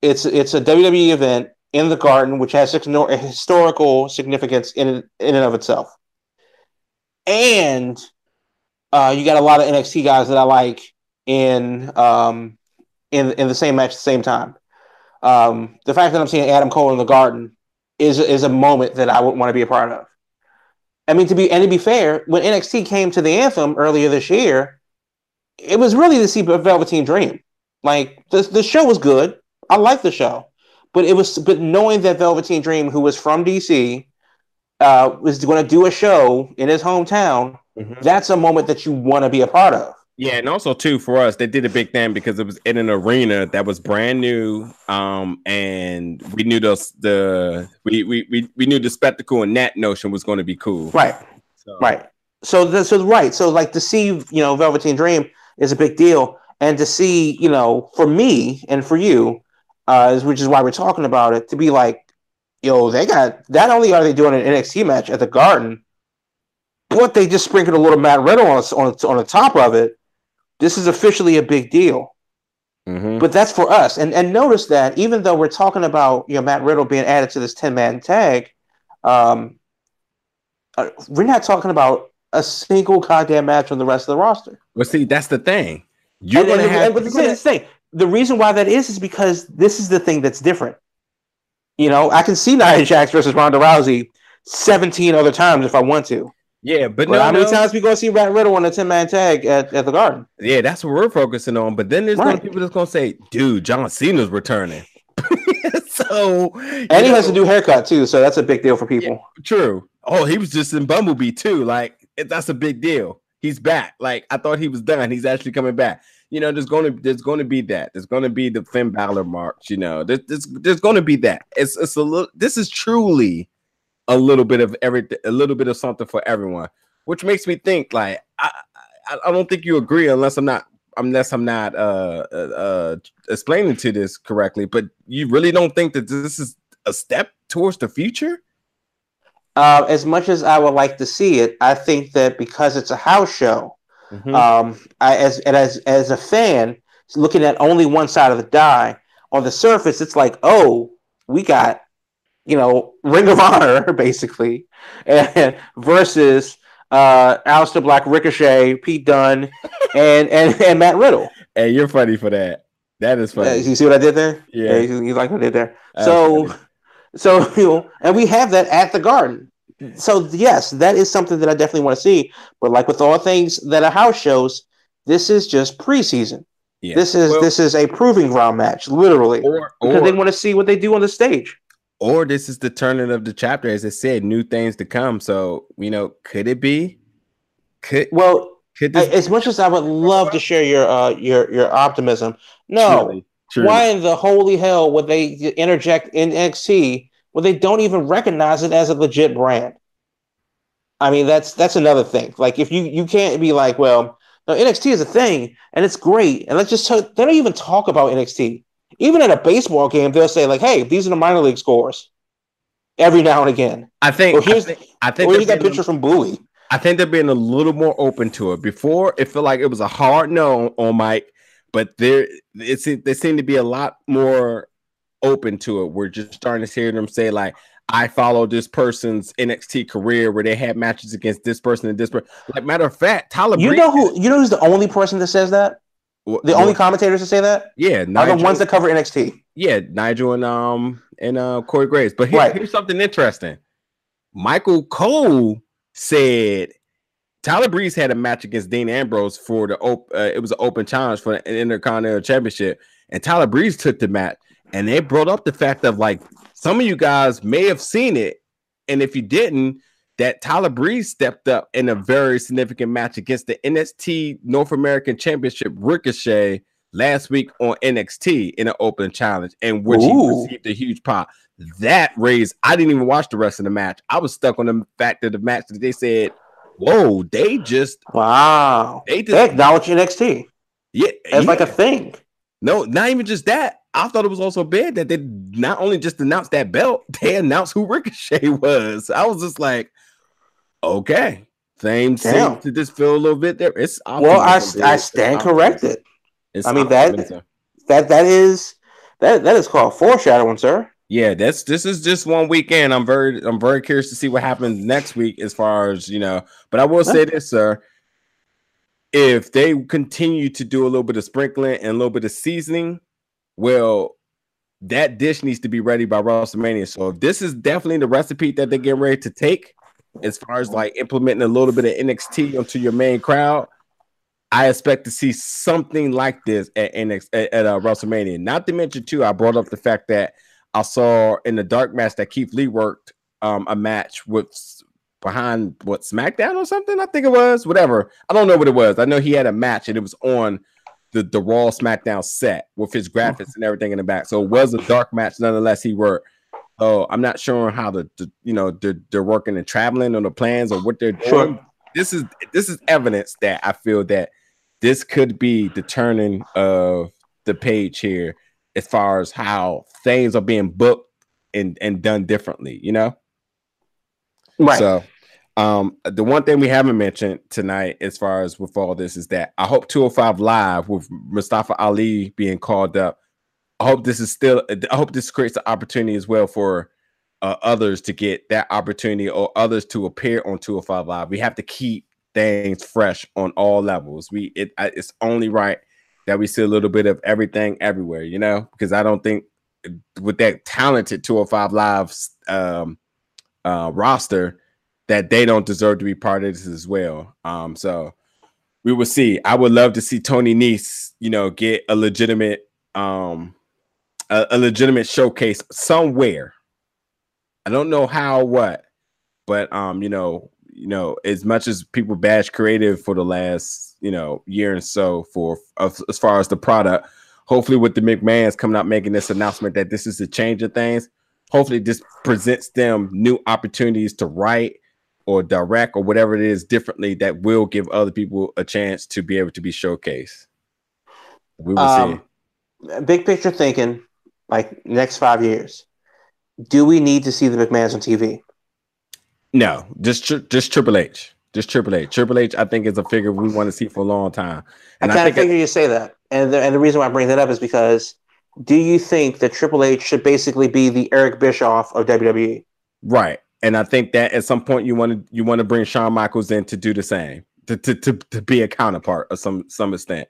it's it's a WWE event in the garden, which has historical significance in in and of itself. And uh, you got a lot of NXT guys that I like in um, in in the same match at the same time. Um, the fact that I'm seeing Adam Cole in the garden is is a moment that I would want to be a part of. I mean, to be and to be fair, when NXT came to the Anthem earlier this year, it was really to see Velveteen Dream. Like the the show was good. I liked the show, but it was but knowing that Velveteen Dream, who was from DC, uh, was going to do a show in his hometown. Mhm. That's a moment that you want to be a part of. Yeah, and also too for us, they did a big thing because it was in an arena that was brand new. Um, and we knew those the we we we, we knew the spectacle and that notion was going to be cool. Right. So, Right. So the, so right. So like to see you know Velveteen Dream is a big deal, and to see you know for me and for you, uh, which is why we're talking about it, to be like yo, they got not only are they doing an NXT match at the Garden, but they just sprinkled a little Matt Riddle on on, on the top of it. This is officially a big deal. Mhm. But that's for us. And and notice that even though we're talking about you know Matt Riddle being added to this 10 man tag, um, uh, we're not talking about a single goddamn match on the rest of the roster. Well, see, that's the thing. You're and, gonna and- have. and- but the thing. The reason why that is is because this is the thing that's different. You know, I can see Nia Jax versus Ronda Rousey 17 other times if I want to. Yeah, but But no, how many no. times we gonna see Rat Riddle on a 10 man tag at, at the Garden? Yeah, that's what we're focusing on. But then there's gonna be people that's gonna say, "Dude, John Cena's returning." so, And he has a new haircut too, so that's a big deal for people. True. Oh, he was just in Bumblebee too. Like that's a big deal. He's back. Like I thought he was done. He's actually coming back. You know, there's going to there's to be that. There's going to be the Finn Balor march. You know, there's there's, there's going to be that. It's it's a little. This is truly a little bit of everything. A little bit of something for everyone, which makes me think. Like I I, I don't think you agree unless I'm not unless I'm not uh, uh uh explaining to this correctly. But you really don't think that this is a step towards the future? Uh, as much as I would like to see it, I think that because it's a house show, Mhm. um, I, as and as as a fan looking at only one side of the die, on the surface, it's like, oh, we got you know Ring of Honor basically, and versus uh, Aleister Black, Ricochet, Pete Dunne, and and and Matt Riddle. Hey, you're funny for that. That is Uh, funny. you see what I did there? Yeah. you, you like what I did there. That's so, funny. so you know, and we have that at the Garden. So yes, that is something that I definitely want to see. But like with all things that are house shows, this is just preseason. yeah. This is Well, this is a proving ground match, literally, or because they want to see what they do on the stage. Or this is the turning of the chapter, as I said, new things to come. So you know, could it be? Could Well, could this as much as I would love to share your uh your your optimism, no. truly, truly- Why in the holy hell would they interject NXT when they don't even recognize it as a legit brand? I mean, that's that's another thing. Like, if you you can't be like, well, no, NXT is a thing and it's great, and let's just talk, they don't even talk about NXT. Even at a baseball game, they'll say like, "Hey, these are the minor league scores." Every now and again, I think Or here's- I think, I think or they're here's that picture from Bowie. I think they're being a little more open to it. Before it felt like it was a hard no on Mike, but there it's they seem to be a lot more open to it. We're just starting to hear them say like, "I follow this person's NXT career where they had matches against this person and this person." Like matter of fact, Tyler, You Breeze- know who? You know who's the only person that says that? The only commentators to say that yeah, are the ones that cover NXT. yeah, Nigel and um and uh Corey Graves. But here- Right. here's something interesting. Michael Cole said Tyler Breeze had a match against Dean Ambrose for the op- uh, it was an open challenge for an Intercontinental Championship, and Tyler Breeze took the match, and they brought up the fact of like some of you guys may have seen it, and if you didn't, that Tyler Breeze stepped up in a very significant match against the NXT North American Championship Ricochet last week on NXT in an open challenge, in which he received a huge pop. That raised, I didn't even watch the rest of the match. I was stuck on the fact that the match that they said, "Whoa, they just Wow, they they just acknowledge NXT yeah, as like a thing. no, not even just that. I thought it was also bad that they not only just announced that belt, they announced who Ricochet was. I was just like, okay, things seem Damn. to just feel a little bit there. It's Well, I, I stand corrected. It's I mean, that- That that is that that is called foreshadowing, sir. yeah, that's this is just one weekend. I'm very I'm very curious to see what happens next week as far as you know. But I will say this, sir. If they continue to do a little bit of sprinkling and a little bit of seasoning, well, that dish needs to be ready by WrestleMania. So if this is definitely the recipe that they're getting ready to take, as far as like implementing a little bit of NXT onto your main crowd, I expect to see something like this at NXT at, at uh, WrestleMania. Not to mention too, I brought up the fact that I saw in the dark match that Keith Lee worked um, a match with behind what SmackDown or something. I think it was whatever. I don't know what it was. I know he had a match and it was on the the Raw SmackDown set with his graphics and everything in the back. So it was a dark match nonetheless. He worked. So I'm not sure how the, the you know they're, they're working and traveling on the plans or what they're doing. Sure. This is this is evidence that I feel that this could be the turning of the page here as far as how things are being booked and and done differently, you know. Right. So, um, the one thing we haven't mentioned tonight, as far as with all this, is that I hope 205 Live with Mustafa Ali being called up. I hope this is still. I hope this creates an opportunity as well for uh, others to get that opportunity or others to appear on 205 Live. We have to keep things fresh on all levels. We it it's only right that we see a little bit of everything everywhere, you know, because I don't think with that talented 205 Lives um, uh, roster that they don't deserve to be part of this as well. Um, so we will see. I would love to see Tony Nese, you know, get a legitimate um a, a legitimate showcase somewhere. I don't know how what, but um, you know, you know, as much as people bash creative for the last, you know, year and so for as far as the product, hopefully with the McMahon's coming out making this announcement that this is a change of things, hopefully this presents them new opportunities to write or direct or whatever it is differently that will give other people a chance to be able to be showcased. We will um, see. Big picture thinking, like next five years, do we need to see the McMahon's on TV? No, just just Triple H. Just Triple H. Triple H, I think, is a figure we want to see for a long time. And I kind of figure you say that, and the, and the reason why I bring that up is because do you think that Triple H should basically be the Eric Bischoff of WWE? Right, and I think that at some point you want to you want to bring Shawn Michaels in to do the same, to to to, to be a counterpart of some some extent.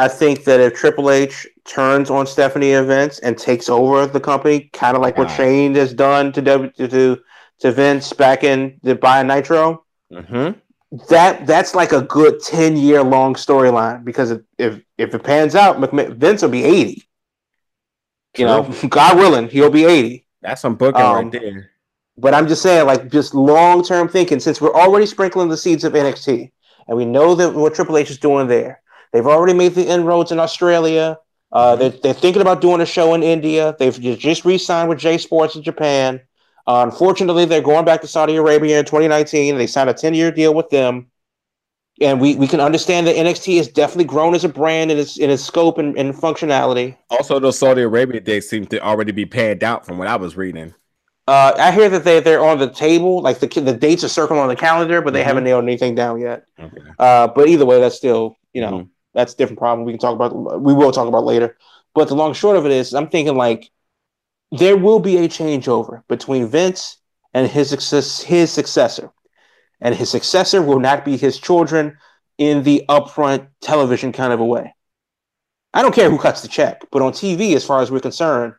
I think that if Triple H turns on Stephanie events and takes over the company, kind of like what Shane has done to w, to to Vince back in the Buy Nitro, mm-hmm. that that's like a good ten year long storyline because if if it pans out, Vince will be eighty. You know, God willing, he'll be eighty. That's some booking um, right there. But I'm just saying, like, just long term thinking. Since we're already sprinkling the seeds of NXT, and we know that what Triple H is doing there, they've already made the inroads in Australia. Uh, mm-hmm. they're, they're thinking about doing a show in India. They've just re-signed with J Sports in Japan. Uh, unfortunately, they're going back to Saudi Arabia in 2019. They signed a 10 year deal with them. And we, we can understand that NXT has definitely grown as a brand in its in its scope and, and functionality. Also, those Saudi Arabia dates seem to already be panned out from what I was reading. Uh, I hear that they they're on the table, like the the dates are circled on the calendar, but they mm-hmm. haven't nailed anything down yet. Okay. Uh, but either way, that's still you know mm-hmm. That's a different problem. We can talk about we will talk about later. But the long short of it is, I'm thinking like there will be a changeover between Vince and his his successor, and his successor will not be his children in the upfront television kind of a way. I don't care who cuts the check, but on TV, as far as we're concerned,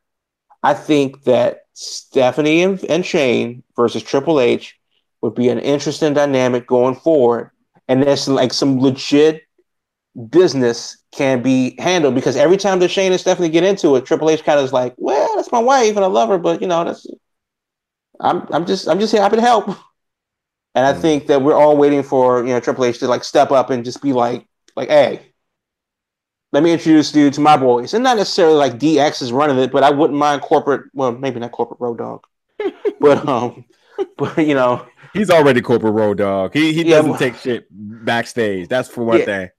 I think that Stephanie and, and Shane versus Triple H would be an interesting dynamic going forward, and there's like some legit business can be handled because every time that Shane and Stephanie get into it, Triple H kind of is like, "Well, that's my wife and I love her, but you know, that's I'm I'm just I'm just here happy to help." And I mm. think that we're all waiting for you know Triple H to like step up and just be like, like, "Hey, let me introduce you to my boys," and not necessarily like DX is running it, but I wouldn't mind corporate. Well, maybe not corporate Road Dogg, but um, but you know. He's already corporate Road Dogg. He he doesn't take shit backstage. That's for one yeah. thing.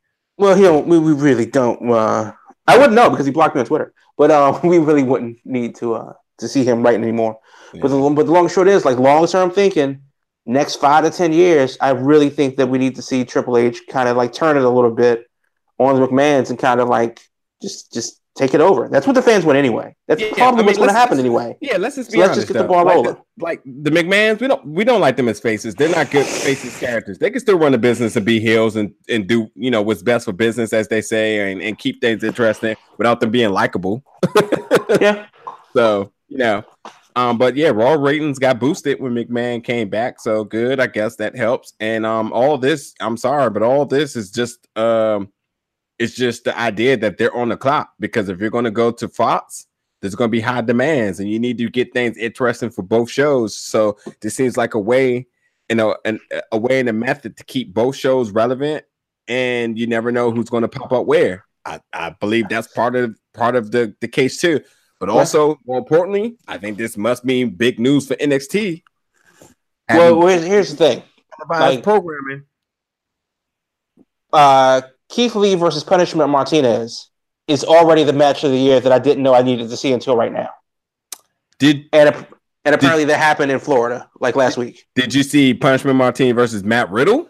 Well, he don't, we, we really don't. Uh, I wouldn't know because he blocked me on Twitter, but uh, we really wouldn't need to uh, to see him writing anymore. Yeah. But the but the long short is like long term thinking. Next five to ten years, I really think that we need to see Triple H kind of like turn it a little bit on the McMahon's and kind of like just just take it over. That's what the fans want anyway. That's yeah, probably I mean, what's going to happen anyway. Yeah, let's just be so honest. Let's just get though. the ball like rolling. The, like the McMahon's, we don't we don't like them as faces. They're not good faces characters. They can still run a business and be heels and and do you know what's best for business, as they say, and, and keep things interesting without them being likable. yeah. So you know. Um, but yeah, Raw ratings got boosted when McMahon came back, so good. I guess that helps. And um, all this, I'm sorry, but all this is just um it's just the idea that they're on the clock because if you're going to go to Fox, there's going to be high demands and you need to get things interesting for both shows. So this seems like a way, you know, an, a way and a method to keep both shows relevant. And you never know who's going to pop up where. I, I believe that's part of part of the, the case too. But also, more importantly, I think this must mean big news for NXT. Well, here's the thing: like, programming. Uh, Keith Lee versus Punishment Martinez is already the match of the year that I didn't know I needed to see until right now. Did and And apparently that happened in Florida, like last week. Did you see Punishment Martinez versus Matt Riddle?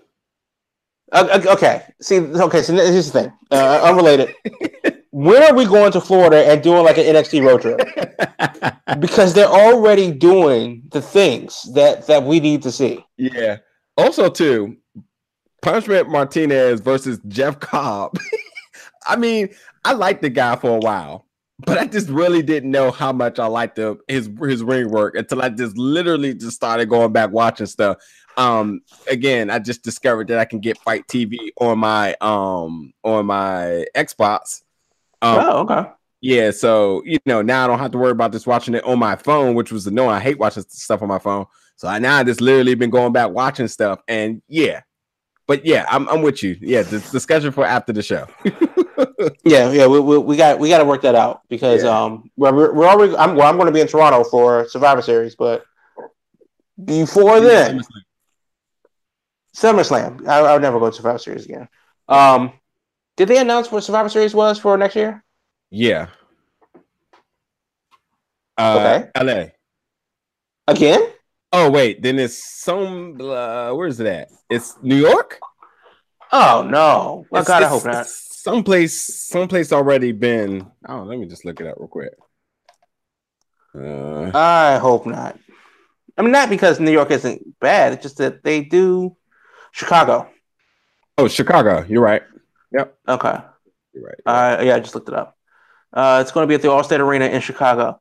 Uh, uh, okay, see, okay, so here's the thing, uh, unrelated. when are we going to Florida and doing like an NXT road trip? because they're already doing the things that that we need to see. Yeah. Also, too, Punishment Martinez versus Jeff Cobb. I mean, I liked the guy for a while, but I just really didn't know how much I liked the, his his ring work until I just literally just started going back watching stuff. Um, again, I just discovered that I can get FITE TV on my um on my Xbox. Um, oh, okay. Yeah, so you know now I don't have to worry about just watching it on my phone, which was annoying. I hate watching stuff on my phone. So I now I just literally been going back watching stuff, and yeah, but yeah, I'm, I'm with you. Yeah, the discussion for after the show. yeah, yeah, we, we, we got we got to work that out because yeah. um we're, we're already I'm well, I'm going to be in Toronto for Survivor Series, but before then, SummerSlam. SummerSlam I, I would never go to Survivor Series again. Um, did they announce what Survivor Series was for next year? Yeah. Uh, okay. LA. Again? Oh wait, then it's some. Uh, where's it at? It's New York. Oh no! Oh God, I hope not. Someplace, someplace already been. Oh, let me just look it up real quick. Uh, I hope not. I mean, not because New York isn't bad. It's just that they do Chicago. Oh, Chicago. You're right. Yep. Okay. You're right. Uh, yeah, I just looked it up. Uh, it's going to be at the Allstate Arena in Chicago.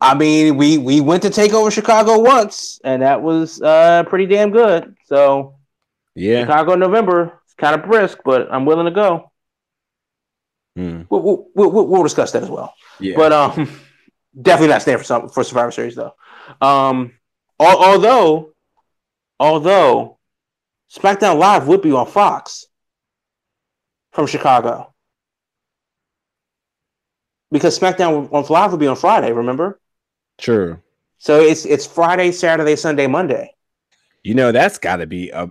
I mean, we we went to take over Chicago once, and that was uh, pretty damn good. So, yeah, Chicago in November. It's kind of brisk, but I'm willing to go. Hmm. We'll, we'll, we'll, we'll, discuss that as well. Yeah. But um, definitely not staying for some for Survivor Series though. Um, al- although, although SmackDown Live would be on Fox from Chicago because SmackDown on Live would be on Friday. Remember? True. So it's it's Friday, Saturday, Sunday, Monday. You know that's got to be a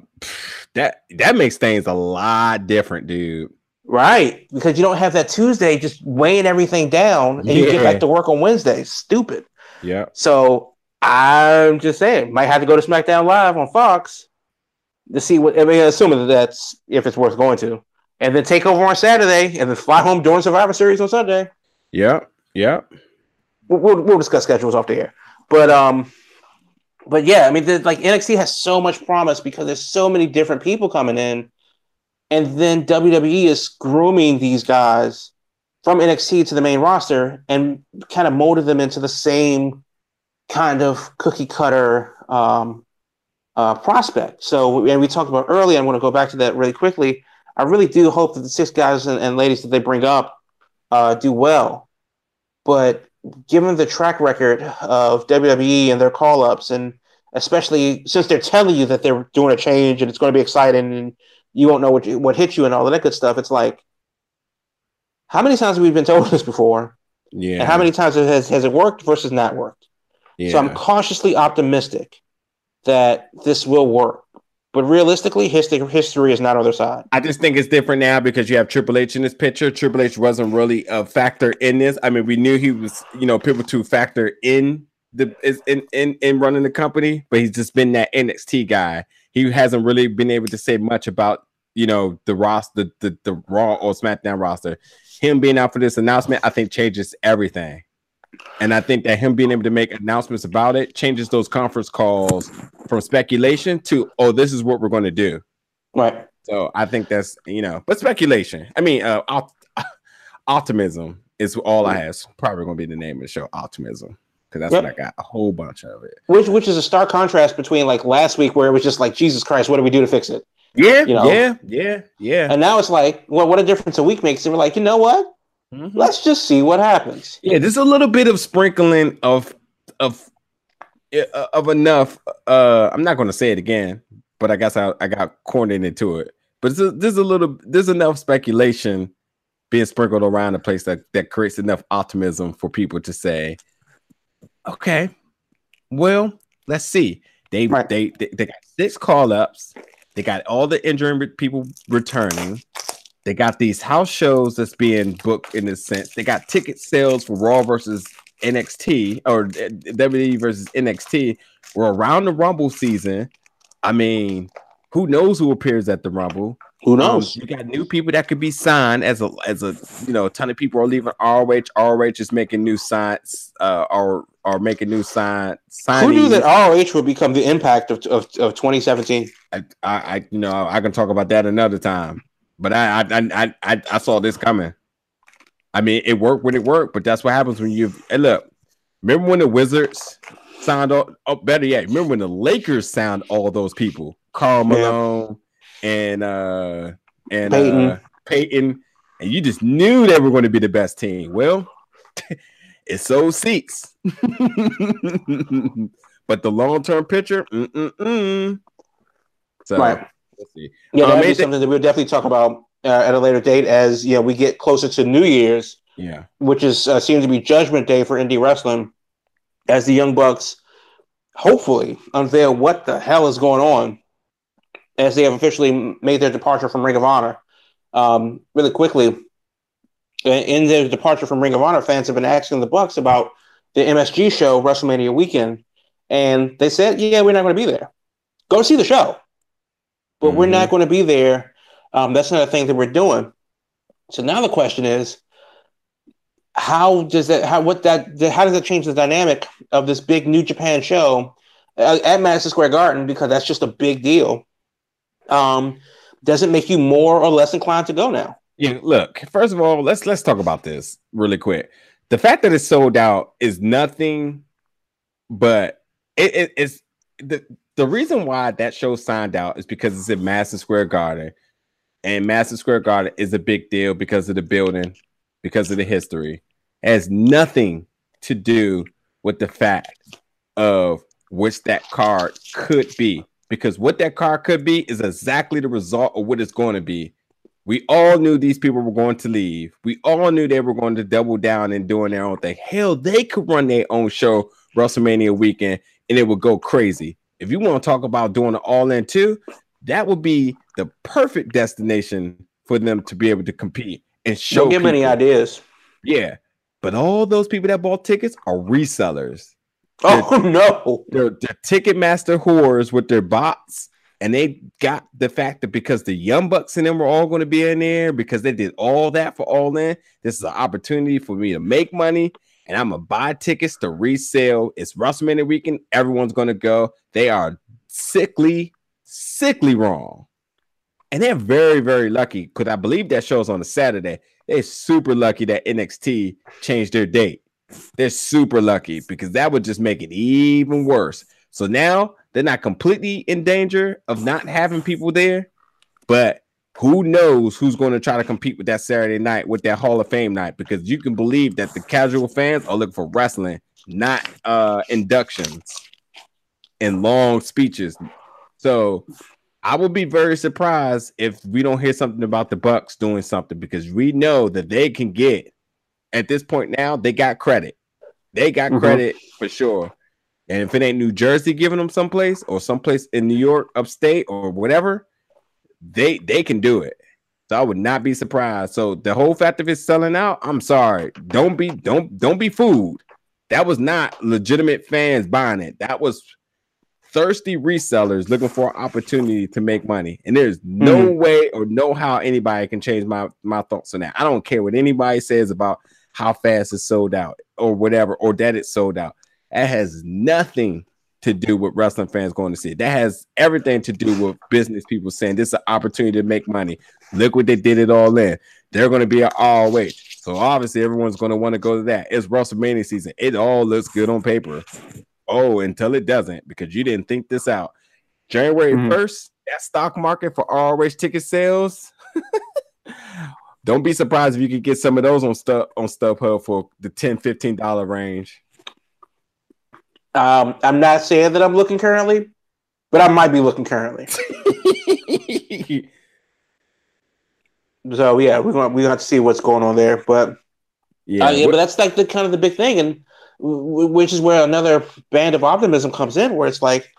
that that makes things a lot different, dude. Right, because you don't have that Tuesday just weighing everything down, and yeah. you get back to work on Wednesday. Stupid. Yeah. So I'm just saying, might have to go to SmackDown Live on Fox to see what. I mean, assuming that that's if it's worth going to, and then take over on Saturday, and then fly home during Survivor Series on Sunday. Yeah. Yeah we'll, we'll discuss schedules off the air. But um, but yeah, I mean, like NXT has so much promise because there's so many different people coming in, and then WWE is grooming these guys from NXT to the main roster and kind of molded them into the same kind of cookie cutter um, uh, prospect. So, and we talked about earlier. I'm going to go back to that really quickly. I really do hope that the six guys and, and ladies that they bring up uh, do well, but given the track record of WWE and their call ups, and especially since they're telling you that they're doing a change and it's going to be exciting and you won't know what you, what hit you and all that good stuff, it's like, how many times have we been told this before? Yeah. And how many times has, has it worked versus not worked? Yeah. So I'm cautiously optimistic that this will work. But realistically, history history is not on their side. I just think it's different now because you have Triple H in this picture. Triple H wasn't really a factor in this. I mean, we knew he was, you know, people to factor in the is in, in in running the company, but he's just been that NXT guy. He hasn't really been able to say much about you know the roster, the, the the Raw or SmackDown roster. Him being out for this announcement, I think changes everything. And I think that him being able to make announcements about it changes those conference calls from speculation to, oh, this is what we're going to do. Right. So I think that's, you know, but speculation. I mean, uh, op- optimism is all I have. probably going to be the name of the show, Optimism. Because that's yep. what I got a whole bunch of it. Which, which is a stark contrast between like last week where it was just like, Jesus Christ, what do we do to fix it? Yeah, you know? yeah, yeah, yeah. And now it's like, well, what a difference a week makes. And we're like, you know what? Mm-hmm. Let's just see what happens. Yeah, there's a little bit of sprinkling of of uh, of enough. Uh, I'm not going to say it again, but I guess I, I got cornered into it. But there's a, there's a little there's enough speculation being sprinkled around the place that that creates enough optimism for people to say, okay, well, let's see. They right. they, they they got six call ups. They got all the injury people returning. They got these house shows that's being booked in this sense. They got ticket sales for Raw versus NXT or WWE versus NXT. We're around the Rumble season. I mean, who knows who appears at the Rumble? Who Um, knows? you got new people that could be signed as a as a you know a ton of people are leaving ROH. ROH is making new signs uh or are making new sign Who knew that ROH would become the impact of, of, of 2017? I, I, I you know I can talk about that another time. But I I I I, I saw this coming. I mean, it worked when it worked, but that's what happens when you hey look. Remember when the Wizards signed all oh better yet, remember when the Lakers signed all those people, Karl Yeah. Malone and uh and Payton. uh Payton, and you just knew they were going to be the best team. Well, it so seats. but the long-term picture, mm-mm-mm. so Right. See. Yeah, Um, be something that we'll definitely talk about uh, at a later date as yeah we get closer to New Year's, Yeah. which is uh, seems to be Judgment Day for indie wrestling, as the Young Bucks hopefully unveil what the hell is going on, as they have officially made their departure from Ring of Honor. Um, really quickly, in their departure from Ring of Honor, fans have been asking the Bucks about the MSG show WrestleMania weekend, and they said, "Yeah, we're not going to be there. Go see the show." But we're Mhm. not going to be there. Um, that's not a thing that we're doing. So now the question is, how does that? How what that? How does that change the dynamic of this big New Japan show uh, at Madison Square Garden? Because that's just a big deal. Um, does it make you more or less inclined to go now? Yeah, look, first of all, let's let's talk about this really quick. The fact that it's sold out is nothing but it, it- it's the the reason why that show signed out is because it's in Madison Square Garden. And Madison Square Garden is a big deal because of the building, because of the history. It has nothing to do with the fact of which that card could be. Because what that card could be is exactly the result of what it's going to be. We all knew these people were going to leave. We all knew they were going to double down and doing their own thing. Hell, they could run their own show WrestleMania weekend and it would go crazy. If you want to talk about doing it all in too, that would be the perfect destination for them to be able to compete and show. Don't give me any ideas. Yeah, but all those people that bought tickets are resellers. Oh no! They're, they're Ticketmaster whores with their bots, and they got the fact that because the Young Bucks and them were all going to be in there because they did all that for All In. This is an opportunity for me to make money, and I'm gonna buy tickets to resell. It's WrestleMania weekend. Everyone's gonna go. They are sickly, sickly wrong, and they're very, very lucky because I believe that show's on a Saturday. They're super lucky that NXT changed their date. They're super lucky because that would just make it even worse. So now they're not completely in danger of not having people there, but who knows who's going to try to compete with that Saturday night with that Hall of Fame night? Because you can believe that the casual fans are looking for wrestling, not uh inductions and long speeches. So I will be very surprised if we don't hear something about the Bucks doing something because we know that they can get at this point now, they got credit. They got Mhm. credit for sure. And if it ain't New Jersey giving them someplace or someplace in New York, upstate or whatever, they they can do it. So I would not be surprised. So the whole fact of it selling out, I'm sorry. Don't be don't don't be fooled. That was not legitimate fans buying it. That was thirsty resellers looking for an opportunity to make money. And there's no hmm. way or no how anybody can change my my thoughts on that. I don't care what anybody says about how fast it's sold out or whatever, or that it's sold out. That has nothing to do with wrestling fans going to see it. That has everything to do with business people saying this is an opportunity to make money. Look what they did it all in. They're going to be an ROH. So obviously everyone's going to want to go to that. It's WrestleMania season. It all looks good on paper. Oh, until it doesn't, because you didn't think this out. January Mhm. 1st, that stock market for all ROH ticket sales. Don't be surprised if you could get some of those on Stub on StubHub for the 10 $15 range. Um, I'm not saying that I'm looking currently, but I might be looking currently. So yeah, we're gonna we're to have to see what's going on there, but yeah, Uh, yeah, but that's like the kind of the big thing, and w- which is where another band of optimism comes in, where it's like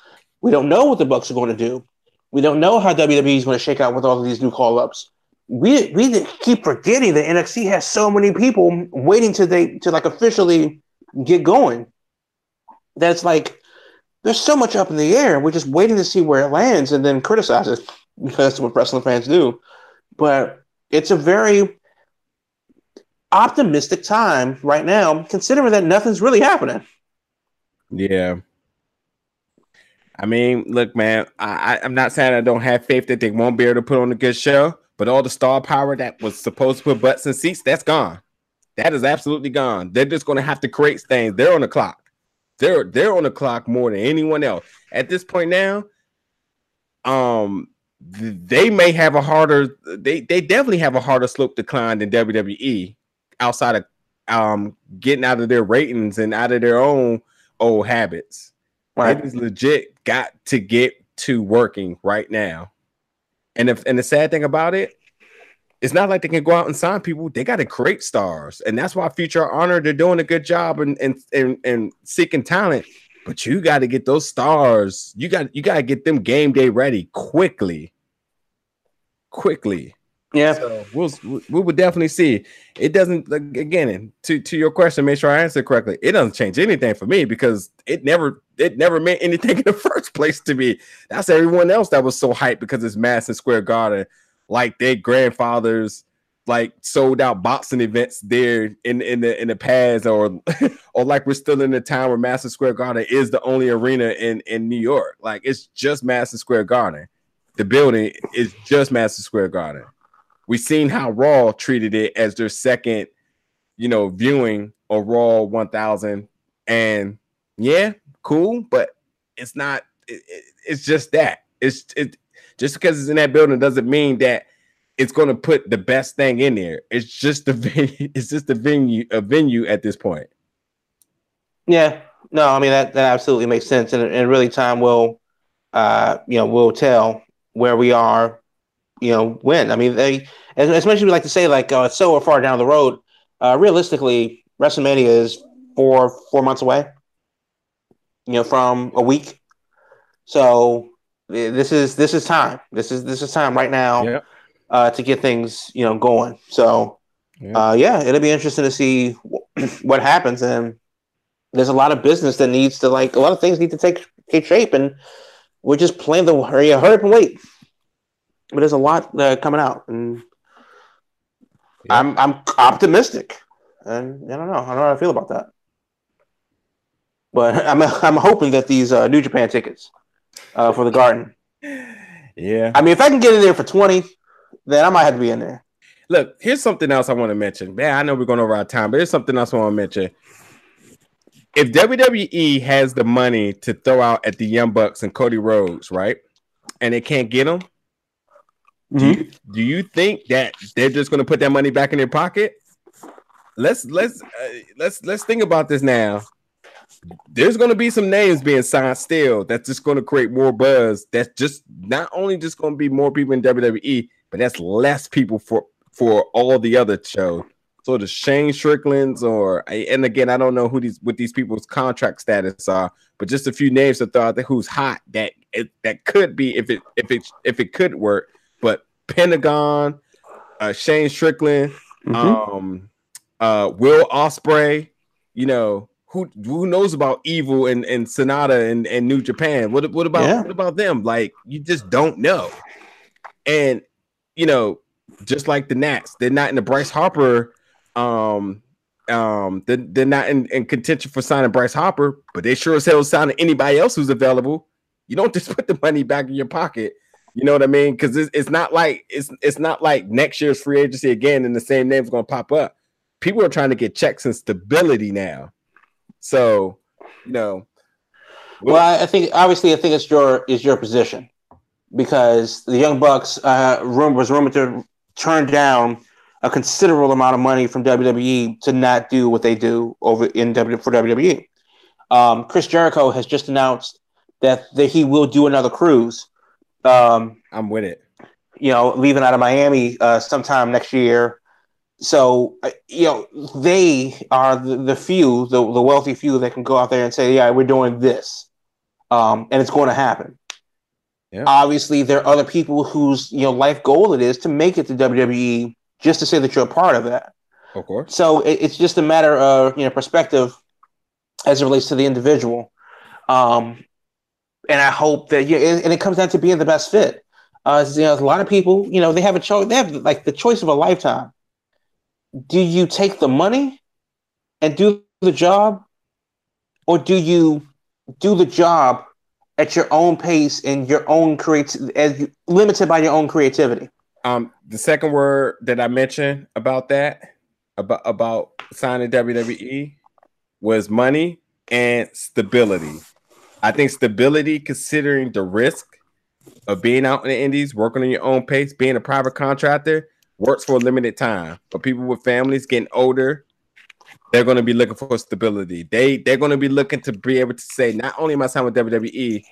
we don't know what the Bucks are going to do. We don't know how WWE is going to shake out with all of these new call ups. We we keep forgetting that NXT has so many people waiting to they to like officially get going. That's like there's so much up in the air. We're just waiting to see where it lands and then criticize it because that's what wrestling fans do. But it's a very optimistic time right now, considering that nothing's really happening. Yeah. I mean, look, man, I, I'm not saying I don't have faith that they won't be able to put on a good show, but all the star power that was supposed to put butts in seats, that's gone. That is absolutely gone. They're just going to have to create things. They're on the clock. They're they're on the clock more than anyone else at this point now. Um, they may have a harder. They they definitely have a harder slope decline than WWE outside of um getting out of their ratings and out of their own old habits. Right. It is legit got to get to working right now. And if and the sad thing about it, it's not like they can go out and sign people. They got to create stars, and that's why Future Honor they're doing a good job and and and, and seeking talent. But you got to get those stars. You got you got to get them game day ready quickly, quickly. Yeah, so we'll we will definitely see. It doesn't again to to your question. Make sure I answer correctly. It doesn't change anything for me because it never it never meant anything in the first place to me. That's everyone else that was so hyped because it's Madison Square Garden, like their grandfathers like sold out boxing events there in in the in the past, or or like we're still in the time where Madison Square Garden is the only arena in in New York. Like it's just Madison Square Garden. The building is just Madison Square Garden We've seen how Raw treated it as their second, you know, viewing of Raw 1000. And yeah, cool, but it's not. It, it, it's just that. It's it just because it's in that building doesn't mean that it's going to put the best thing in there. It's just the venue. It's just the venue. A venue at this point. Yeah. No, I mean that that absolutely makes sense, and, and really time will, uh, you know, will tell where we are you know, when. I mean, they as, much as we like to say like uh, it's so far down the road. Uh, realistically, WrestleMania is four four months away. You know, from a week. So this is this is time. This is this is time right now yep. uh, to get things you know going. So yep. uh, yeah, it'll be interesting to see what happens. And there's a lot of business that needs to like a lot of things need to take take shape, and we're just playing the hurry, hurry up and wait but there's a lot uh, coming out, and yeah. I'm I'm optimistic, and I don't know, I don't know how I feel about that, but I'm I'm hoping that these uh, New Japan tickets uh, for the Garden. Yeah, I mean, if I can get in there for twenty, then I might have to be in there. Look, here's something else I want to mention. Man, I know we're going over our time, but here's something else I want to mention. If WWE has the money to throw out at the Young Bucks and Cody Rhodes, right, and they can't get them, Mm-hmm. Do you do you think that they're just going to put that money back in their pocket? Let's let's uh, let's let's think about this now. There's going to be some names being signed still. That's just going to create more buzz. That's just not only just going to be more people in WWE, but that's less people for for all the other shows. So the Shane Stricklands, or and again, I don't know who these what these people's contract status are, but just a few names to throw out there who's hot that it, that could be if it if it if it could work but Pentagon, uh, Shane Strickland, mm-hmm. um, uh, Will Ospreay, you know, who who knows about Evil and, and Sanada and, and New Japan? What what about yeah. what about them? Like you just don't know. And you know, just like the Nats, they're not in the Bryce Harper um um they're, they're not in, in contention for signing Bryce Harper, but they sure as hell signing anybody else who's available. You don't just put the money back in your pocket you know what I mean? Because it's, it's not like it's it's not like next year's free agency again, and the same name's going to pop up. People are trying to get checks and stability now. So, you know. Well, I think obviously I think it's your is your position because the Young Bucks uh, room was rumored to turn down a considerable amount of money from WWE to not do what they do over in W for WWE. Um, Chris Jericho has just announced that, that he will do another cruise um, I'm with it. You know, leaving out of Miami uh, sometime next year. So uh, you know, they are the, the few, the, the wealthy few that can go out there and say, "Yeah, we're doing this," um, and it's going to happen. Yeah. Obviously, there are other people whose you know life goal it is to make it to WWE, just to say that you're a part of that. Of course. So it, it's just a matter of you know perspective as it relates to the individual. Um, and I hope that you know, and it comes down to being the best fit. Uh, you know, a lot of people, you know, they have a choice. They have like the choice of a lifetime. Do you take the money and do the job, or do you do the job at your own pace and your own create as limited by your own creativity? Um, the second word that I mentioned about that about about signing WWE was money and stability. I think stability, considering the risk of being out in the Indies, working on your own pace, being a private contractor, works for a limited time. But people with families getting older, they're going to be looking for stability. They they're going to be looking to be able to say, not only am I signed with WWE,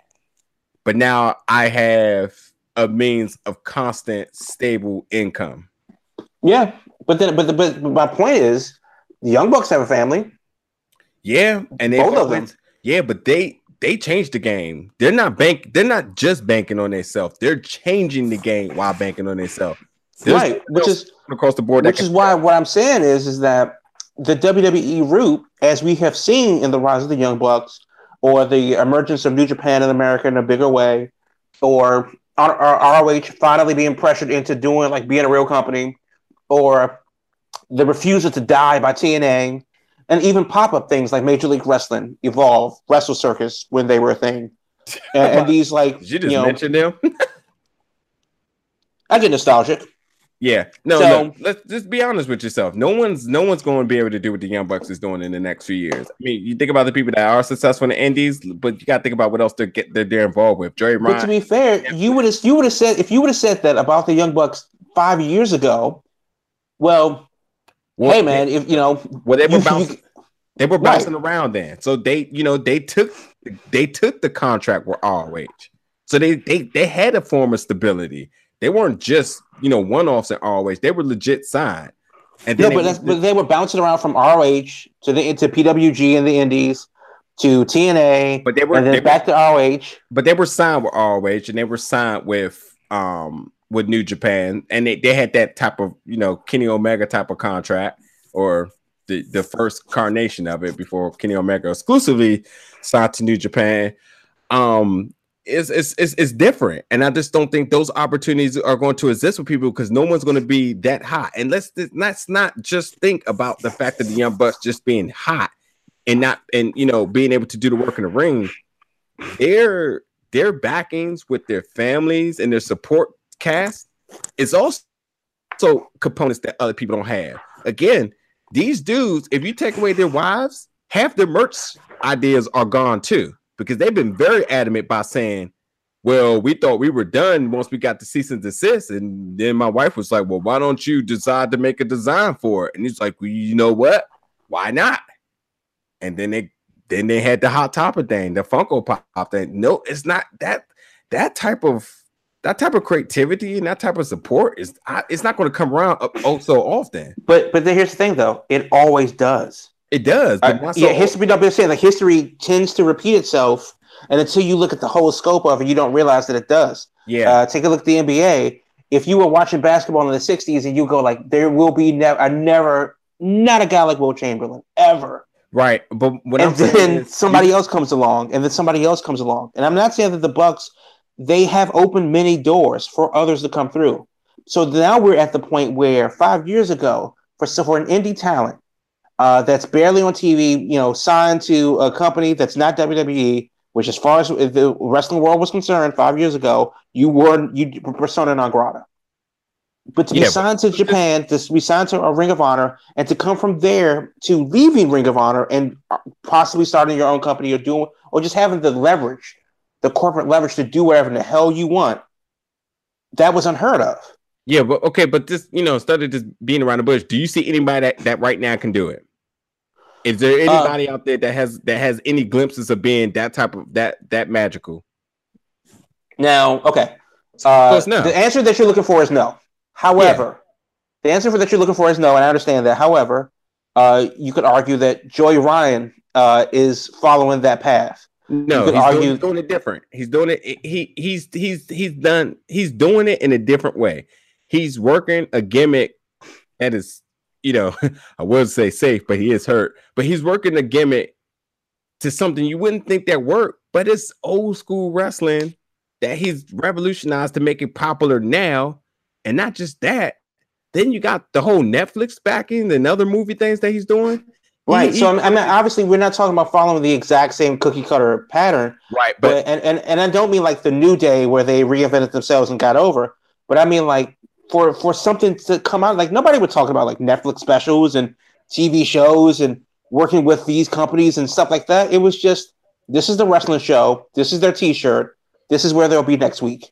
but now I have a means of constant, stable income. Yeah, but then, but, the, but my point is, the Young Bucks have a family. Yeah, and they both of them. Yeah, but they they changed the game. They're not bank. They're not just banking on themselves. They're changing the game while banking on themselves. Right, which is across the board. Which is why what I'm saying is is that the WWE route, as we have seen in the rise of the Young Bucks, or the emergence of New Japan in America in a bigger way, or ROH finally being pressured into doing like being a real company, or the refusal to die by TNA, and even pop up things like Major League Wrestling, Evolve, Wrestle Circus when they were a thing, and, and these like Did you just you know, mention them. I get nostalgic. Yeah, no, So- no. Let's just be honest with yourself. No one's no one's going to be able to do what the Young Bucks is doing in the next few years. I mean, you think about the people that are successful in the Indies, but you got to think about what else they're get they're, they're involved with. Joey But to be fair, you would have you would have said if you would have said that about the Young Bucks five years ago. Well, well, hey man, if you know, well, they were you- bouncing. you- They were Right. around then, so they, you know, they took they took the contract with ROH, so they they they had a form of stability. They weren't just you know one offs in ROH; they were legit signed. And no, but, but they were bouncing around from ROH to the to PWG in the Indies to TNA, but they were and then they were- back to ROH. but they were signed with ROH and they were signed with um with New Japan and they, they had that type of you know Kenny Omega type of contract or the, the first carnation of it before Kenny Omega exclusively signed to New Japan. Um it's, it's, it's, different. And I just don't think those opportunities are going to exist with people because no one's going to be that hot. And let's, let's not just think about the fact that the Young Bucks just being hot and not, and, you know, being able to do the work in the ring. Their, their backings with their families and their support cast is also components that other people don't have. Again, these dudes, if you take away their wives, half their merch ideas are gone too because they've been very adamant by saying, well, we thought we were done once we got the cease and desist. And then my wife was like, well, why don't you decide to make a design for it? And he's like, well, you know what? Why not? And then they then they had the hot topic thing, the Funko Pop thing. No, it's not that that type of that type of creativity and that type of support is it's not going to come around oh so often. But but here's the thing though, it always does. It does, Uh, yeah, so history. But I'm saying like history tends to repeat itself, and until you look at the whole scope of it, you don't realize that it does. yeah. Uh, take a look at the NBA. If you were watching basketball in the '60s and you go like, there will be never, I never, not a guy like Wilt Chamberlain ever. right. But and I'm then is, somebody else comes along, and then somebody else comes along. And I'm not saying that the Bucks they have opened many doors for others to come through. So now we're at the point where five years ago, for so for an indie talent uh, that's barely on TV, you know, signed to a company that's not WWE, which as far as the wrestling world was concerned, five years ago, you were you persona non grata. But to be Yeah, but- signed to Japan, to be signed to a Ring of Honor, and to come from there to leaving Ring of Honor and possibly starting your own company or doing or just having the leverage, the corporate leverage to do whatever the hell you want, that was unheard of. yeah, but okay, but this, you know, instead of just being around the bush, do you see anybody that, that right now can do it? Is there Uh, anybody out there that has that has any glimpses of being that type of that that magical? Now, okay. Uh, no. The answer that you're looking for is no. However, the answer for that you're looking for is no, and I understand that. However, uh, you could argue that Joey Ryan uh, is following that path. No, he's, doing, he's doing it different. He's doing it. He he's he's he's done. He's doing it in a different way. He's working a gimmick that is, you know, I would say safe, but he is hurt. But he's working a gimmick to something you wouldn't think that worked, but it's old school wrestling that he's revolutionized to make it popular now. And not just that, then you got the whole Netflix backing and other movie things that he's doing. Right. He- so he- I mean, obviously, we're not talking about following the exact same cookie cutter pattern, right, but but and, and and I don't mean like the new day where they reinvented themselves and got over, but I mean like for for something to come out, like nobody would talk about like Netflix specials and TV shows and working with these companies and stuff like that. It was just this is the wrestling show, this is their T-shirt, this is where they'll be next week.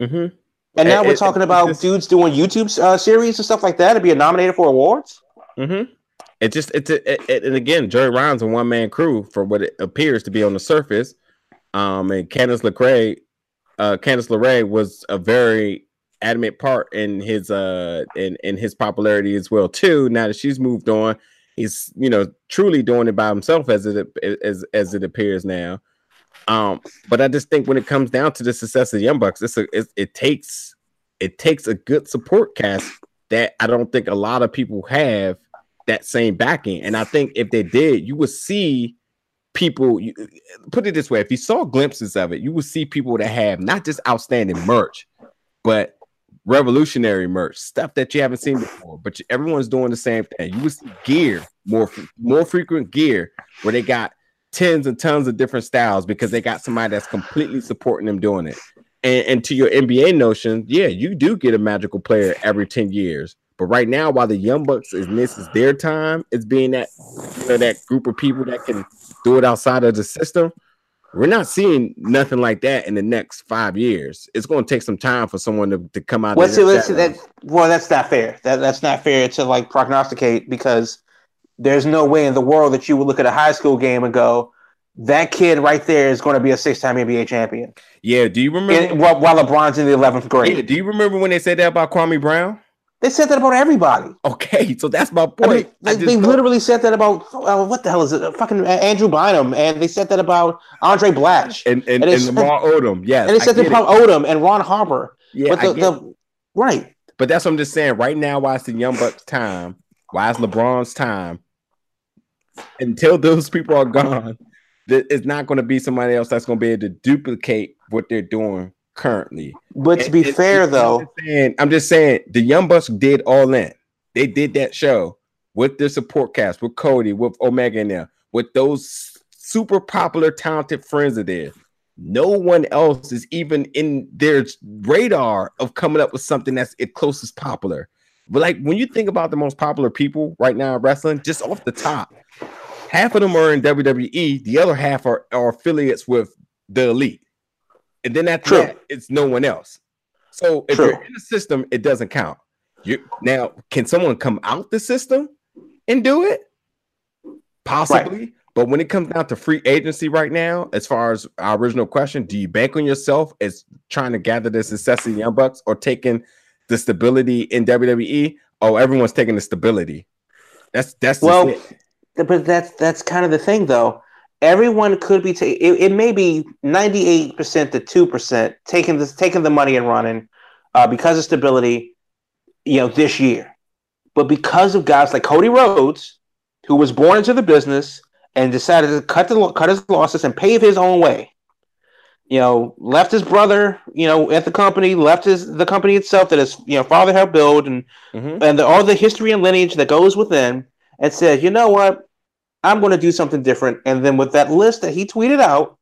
Mhm. And now It- we're talking it's about just- dudes doing YouTube uh, series and stuff like that to be nominated for awards. Mm-hmm. It just it's a, it, it- and again, Joey Ryan's a one man crew for what it appears to be on the surface. Um, and Candice LeRae, uh, Candice LeRae was a very adamant part in his uh in in his popularity as well too. Now that she's moved on, he's you know truly doing it by himself as it as as it appears now. Um, but I just think when it comes down to the success of Young Bucks, it's a it, it takes it takes a good support cast that I don't think a lot of people have that same backing. And I think if they did, you would see people you, put it this way: if you saw glimpses of it, you would see people that have not just outstanding merch, but revolutionary merch, stuff that you haven't seen before. But you- everyone's doing the same thing. You would see gear more more frequent gear where they got tens and tons of different styles because they got somebody that's completely supporting them doing it. And, and to your NBA notion, yeah, you do get a magical player every 10 years. But right now, while the Young Bucks is this is their time, it's being that you know, that group of people that can do it outside of the system. We're not seeing nothing like that in the next five years. It's going to take some time for someone to, to come out. See, let's see, that- that, well, that's not fair. That that's not fair to like prognosticate because there's no way in the world that you would look at a high school game and go, that kid right there is going to be a six-time NBA champion. yeah, do you remember? And, while, while LeBron's in the eleventh grade, yeah, do you remember when they said that about Kwame Brown? They said that about everybody. Okay, so that's my I point. mean, they, just they literally said that about uh, what the hell is it? Uh, Fucking Andrew Bynum, and they said that about Andray Blatche, and and, and and it's- Lamar Odom. Yes, and they said that about Odom and Ron Harper. Yeah, but I the, the right, But that's what I'm just saying. Right now, why it's the Young Bucks' time, why it's LeBron's time, until those people are gone, it's not going to be somebody else that's going to be able to duplicate what they're doing currently. but to be and- fair and though, I'm just, saying, I'm just saying the Young Bucks did all in. They did that show with their support cast, with Cody, with Omega in there, with those super popular, talented friends of theirs. No one else is even in their radar of coming up with something that's as close as popular. But like when you think about the most popular people right now in wrestling, just off the top, half of them are in WWE, the other half are, are affiliates with the elite. And then after True. that, it's no one else. So if True. you're in the system, it doesn't count. You now can someone come out the system and do it? Possibly. But when it comes down to free agency right now, as far as our original question, do you bank on yourself as trying to gather the success of the Young Bucks or taking the stability in WWE? Oh, everyone's taking the stability. That's that's Well, but that's that's kind of the thing though. Everyone could be taking it, it may be 98% to 2% taking this taking the money and running uh, because of stability, you know, this year. But because of guys like Cody Rhodes, who was born into the business and decided to cut the cut his losses and pave his own way. You know, left his brother, you know, at the company, left his the company itself that his you know father helped build, and Mhm. and the, all the history and lineage that goes within, and said, you know what, I'm going to do something different. And then with that list that he tweeted out,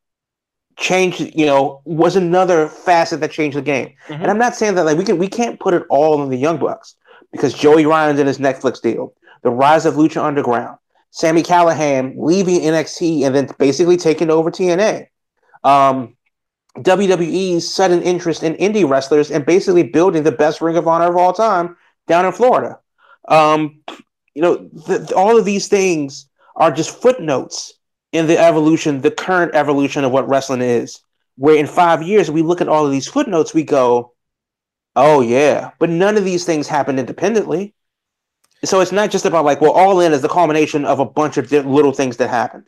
changed, you know, was another facet that changed the game. Mhm. And I'm not saying that like we can we can't put it all on the Young Bucks because Joey Ryan's in his Netflix deal, the rise of Lucha Underground, Sami Callihan leaving NXT and then basically taking over TNA. Um, WWE's sudden interest in indie wrestlers and basically building the best Ring of Honor of all time down in Florida. Um, you know, th- all of these things are just footnotes in the evolution, the current evolution of what wrestling is. Where in five years we look at all of these footnotes, we go, "Oh yeah," but none of these things happen independently. So it's not just about like, well, all in is the culmination of a bunch of little things that happened.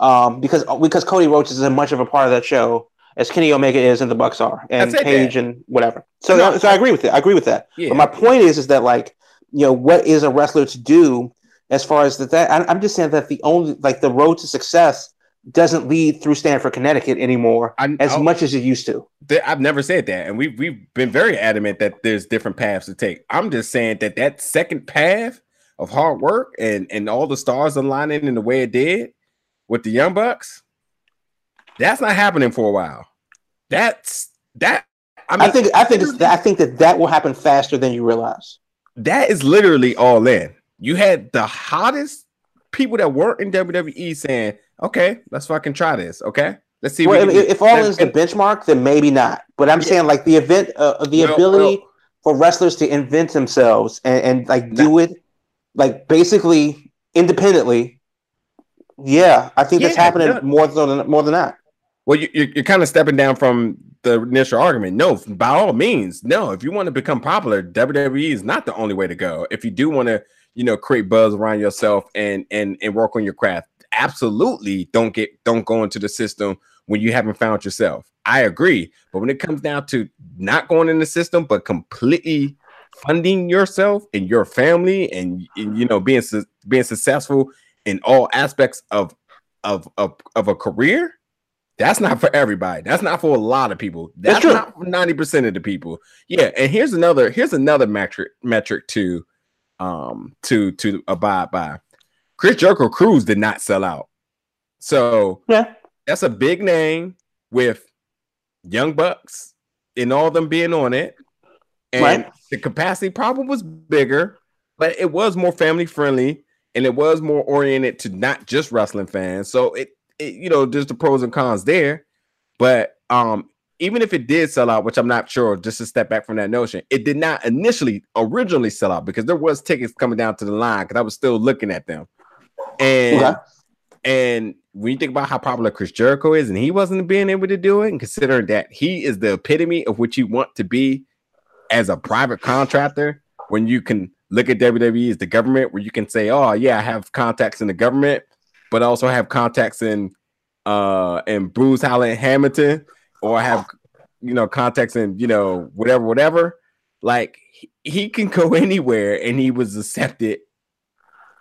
Um, because because Cody Rhodes is as much of a part of that show as Kenny Omega is and the Bucks are, and I said Paige that. and whatever. So No, so I agree with it. I agree with that. Yeah. But my point is, is that like, you know, what is a wrestler to do as far as that? that I'm just saying that the only like the road to success doesn't lead through Stamford, Connecticut anymore I- as I'll- much as it used to. Th- I've never said that, and we've we've been very adamant that there's different paths to take. I'm just saying that that second path of hard work and and all the stars aligning in the way it did with the Young Bucks, that's not happening for a while. That's that. I mean, I think I think it's, I think that that will happen faster than you realize. that is literally all in. You had the hottest people that weren't in WWE saying, "Okay, let's fucking try this." Okay, let's see. Well, we if, if all is the benchmark, then maybe not. But I'm Yeah. saying like the event, uh, the Well, ability well- for wrestlers to invent themselves and, and like do it, like basically independently. Yeah, I think that's happening yeah. more than more than that. Well, you, you're, you're kind of stepping down from the initial argument. No, by all means, no. If you want to become popular, WWE is not the only way to go. If you do want to, you know, create buzz around yourself and and and work on your craft, absolutely don't get don't go into the system when you haven't found yourself. I agree, but when it comes down to not going in the system, but completely funding yourself and your family, and, and, you know being su- being successful in all aspects of of of, of a career, that's not for everybody. That's not for a lot of people. That's, That's not for 90% of the people. Yeah, and here's another here's another metric metric to um to to abide by. Chris Jericho Cruise did not sell out. So Yeah, that's a big name with young bucks and all them being on it. And Right. the capacity probably was bigger, but it was more family friendly and it was more oriented to not just wrestling fans. So it, it you know, there's the pros and cons there. But um, even if it did sell out, which I'm not sure, just to step back from that notion, it did not initially originally sell out because there was tickets coming down to the line because I was still looking at them. And Okay. and when you think about how popular Chris Jericho is, and he wasn't being able to do it, and considering that he is the epitome of what you want to be as a private contractor, when you can look at WWE as the government, where you can say, "Oh yeah, I have contacts in the government, but I also have contacts in uh in Booz Allen Hamilton, or have you know contacts and you know whatever, whatever." Like he, can go anywhere, and he was accepted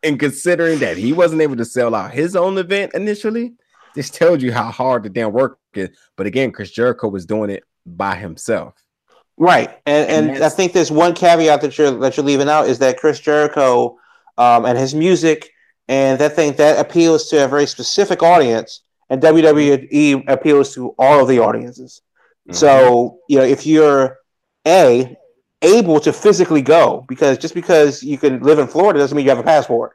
and considering that he wasn't able to sell out his own event initially, this tells you how hard the damn work is. But again, Chris Jericho was doing it by himself. right. And And and, I think there's one caveat that you're that you're leaving out is that Chris Jericho um, and his music and that thing that appeals to a very specific audience, and WWE appeals to all of the audiences. Mm-hmm. So, you know, if you're a able to physically go, because just because you can live in Florida doesn't mean you have a passport.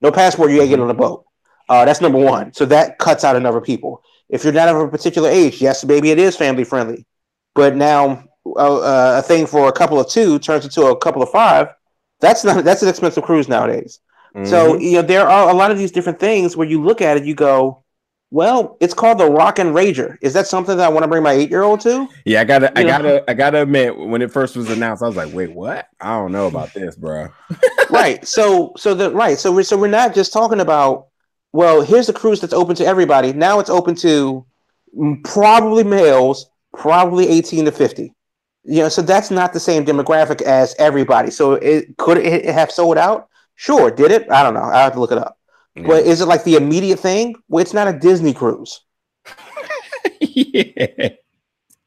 No passport, you ain't getting on a boat. Uh, that's number one. So that cuts out a number of people. If you're not of a particular age, yes, maybe it is family friendly, but now uh, uh, a thing for a couple of two turns into a couple of five. That's not that's an expensive cruise nowadays. So Mhm. you know there are a lot of these different things where you look at it, you go, well, it's called the Rock and Rager. Is that something that I want to bring my eight year old to? yeah, I gotta, I know- gotta, I gotta admit, when it first was announced, I was like, wait, what? I don't know about this, bro. right. So so the right. So we're so we're not just talking about well, here's the cruise that's open to everybody. Now it's open to probably males, probably 18 to 50. You know, so that's not the same demographic as everybody. So it could it have sold out? Sure. Did it? I don't know. I have to look it up. But is it like the immediate thing? Well, it's not a Disney cruise. yeah.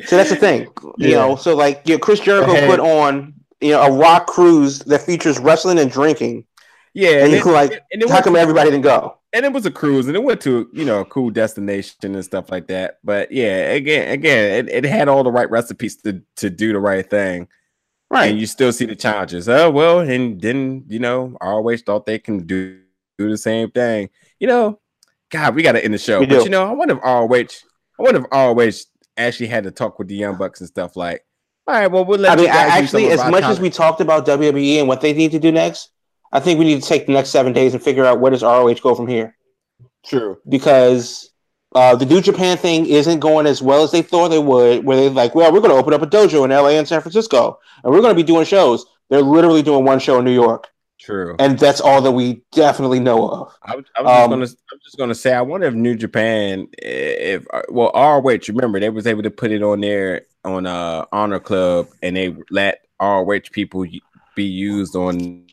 So that's the thing. You Yeah. know, so like you know, Chris Jericho put on you know a rock cruise that features wrestling and drinking. Yeah, And it- you're like, and How come to- everybody didn't go? and it was a cruise and it went to you know a cool destination and stuff like that but yeah again again it, it had all the right recipes to to do the right thing Right. and you still see the challenges oh well and then you know i always thought they can do do the same thing you know god we gotta end the show We but do. you know i wonder if ROH i wonder if ROH actually had to talk with the young bucks and stuff like all right well we'll let I mean, you I, guys actually, as much top- as we talked about WWE and what they need to do next, I think we need to take the next seven days and figure out where does ROH go from here. true Because uh, the New Japan thing isn't going as well as they thought they would. Where they're like, well, we're going to open up a dojo in LA and San Francisco, and we're going to be doing shows. They're literally doing one show in New York, true and that's all that we definitely know of. I was, I was just Um, gonna, I'm just gonna say, I wonder if New Japan, if well, ROH, remember they was able to put it on there on uh Honor Club, and they let ROH people be used on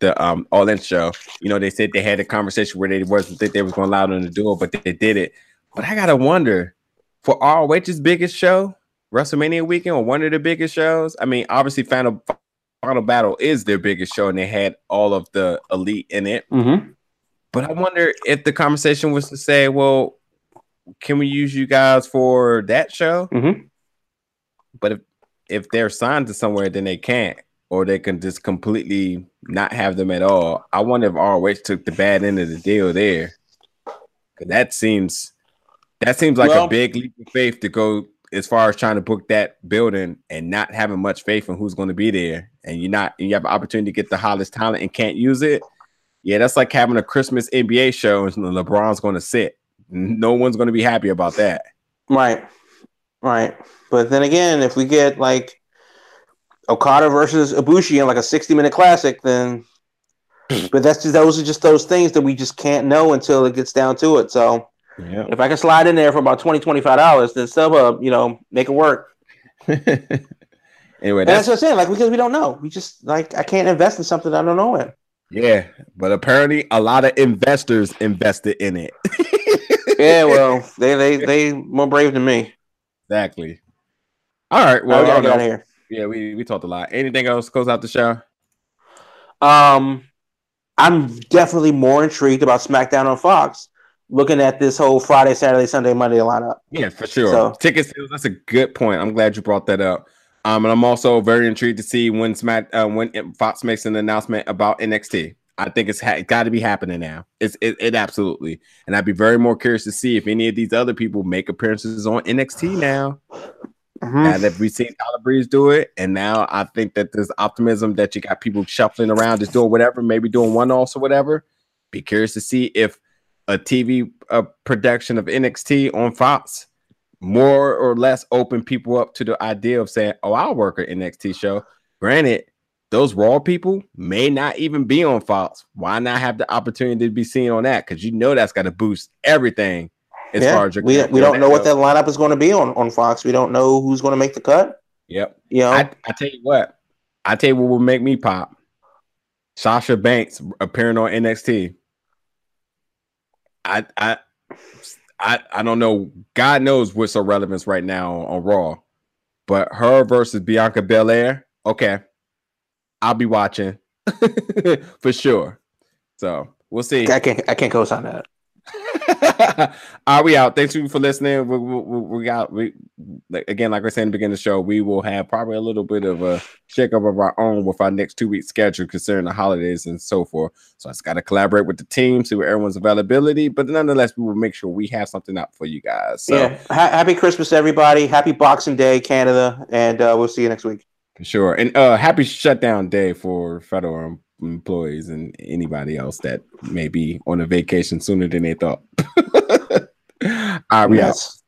the um All In show. You know, they said they had a conversation where they wasn't think they was going to allow them to do it, but they did it. But I gotta wonder for ROH's biggest show, WrestleMania weekend, or one of the biggest shows. I mean, obviously, Final Final Battle is their biggest show, and they had all of the elite in it. Mm-hmm. But I wonder if the conversation was to say, well, can we use you guys for that show? Mm-hmm. But if if they're signed to somewhere, then they can't, or they can just completely not have them at all. I wonder if ROH took the bad end of the deal there. 'Cause That seems that seems like Well- a big leap of faith to go as far as trying to book that building and not having much faith in who's going to be there, and you're not and you have an opportunity to get the hottest talent and can't use it. Yeah, that's like having a Christmas NBA show and LeBron's going to sit. No one's going to be happy about that. Right. Right. But then again, if we get like Okada versus Ibushi in like a 60 minute classic, then but that's just those are just those things that we just can't know until it gets down to it. So Yeah. if I can slide in there for about 20 $25, then StubHub, you know, make it work. anyway, that's that's what I'm saying, like because we don't know. We just like I can't invest in something I don't know in. yeah. But apparently, a lot of investors invested in it. Yeah, well, they they they more brave than me. exactly. All right. Well, Well, we I gotta don't get out know. of here. yeah, we we talked a lot. Anything else close out the show? Um, I'm definitely more intrigued about SmackDown on Fox. Looking at this whole Friday, Saturday, Sunday, Monday lineup. Yeah, for sure. So- Ticket sales. That's a good point. I'm glad you brought that up. Um, and I'm also very intrigued to see when Smack uh, when Fox makes an announcement about NXT. I think it's ha- got to be happening now. It's it, it absolutely, and I'd be very more curious to see if any of these other people make appearances on NXT now. Mhm. Now that we've seen Tyler Breeze do it, and now I think that there's optimism that you got people shuffling around, just doing whatever, maybe doing one offs or whatever. Be curious to see if a TV uh, production of NXT on Fox more or less open people up to the idea of saying, "Oh, I'll work an NXT show." Granted, those Raw people may not even be on Fox. Why not have the opportunity to be seen on that? Because you know that's got to boost everything as Yeah, far as your we, we don't know what that lineup is going to be on, on Fox. We don't know who's going to make the cut. Yep. You know, I, I tell you what, I tell you what will make me pop. Sasha Banks appearing on NXT. I I I I don't know. God knows what's of relevance right now on, on Raw, but her versus Bianca Belair. Okay, I'll be watching for sure. So we'll see. I can't I can't co-sign that. Are we out? Thanks you for listening. We, we, we got we like, again, like I said in the beginning of the show, we will have probably a little bit of a shakeup of our own with our next two week schedule concerning the holidays and so forth. So I just got to collaborate with the team, see what everyone's availability, but nonetheless, we will make sure we have something out for you guys. So yeah. Ha- happy Christmas, everybody. Happy Boxing Day, Canada, and uh, we'll see you next week. for sure. And uh happy shutdown day for federal employees and anybody else that may be on a vacation sooner than they thought. All right. Yes.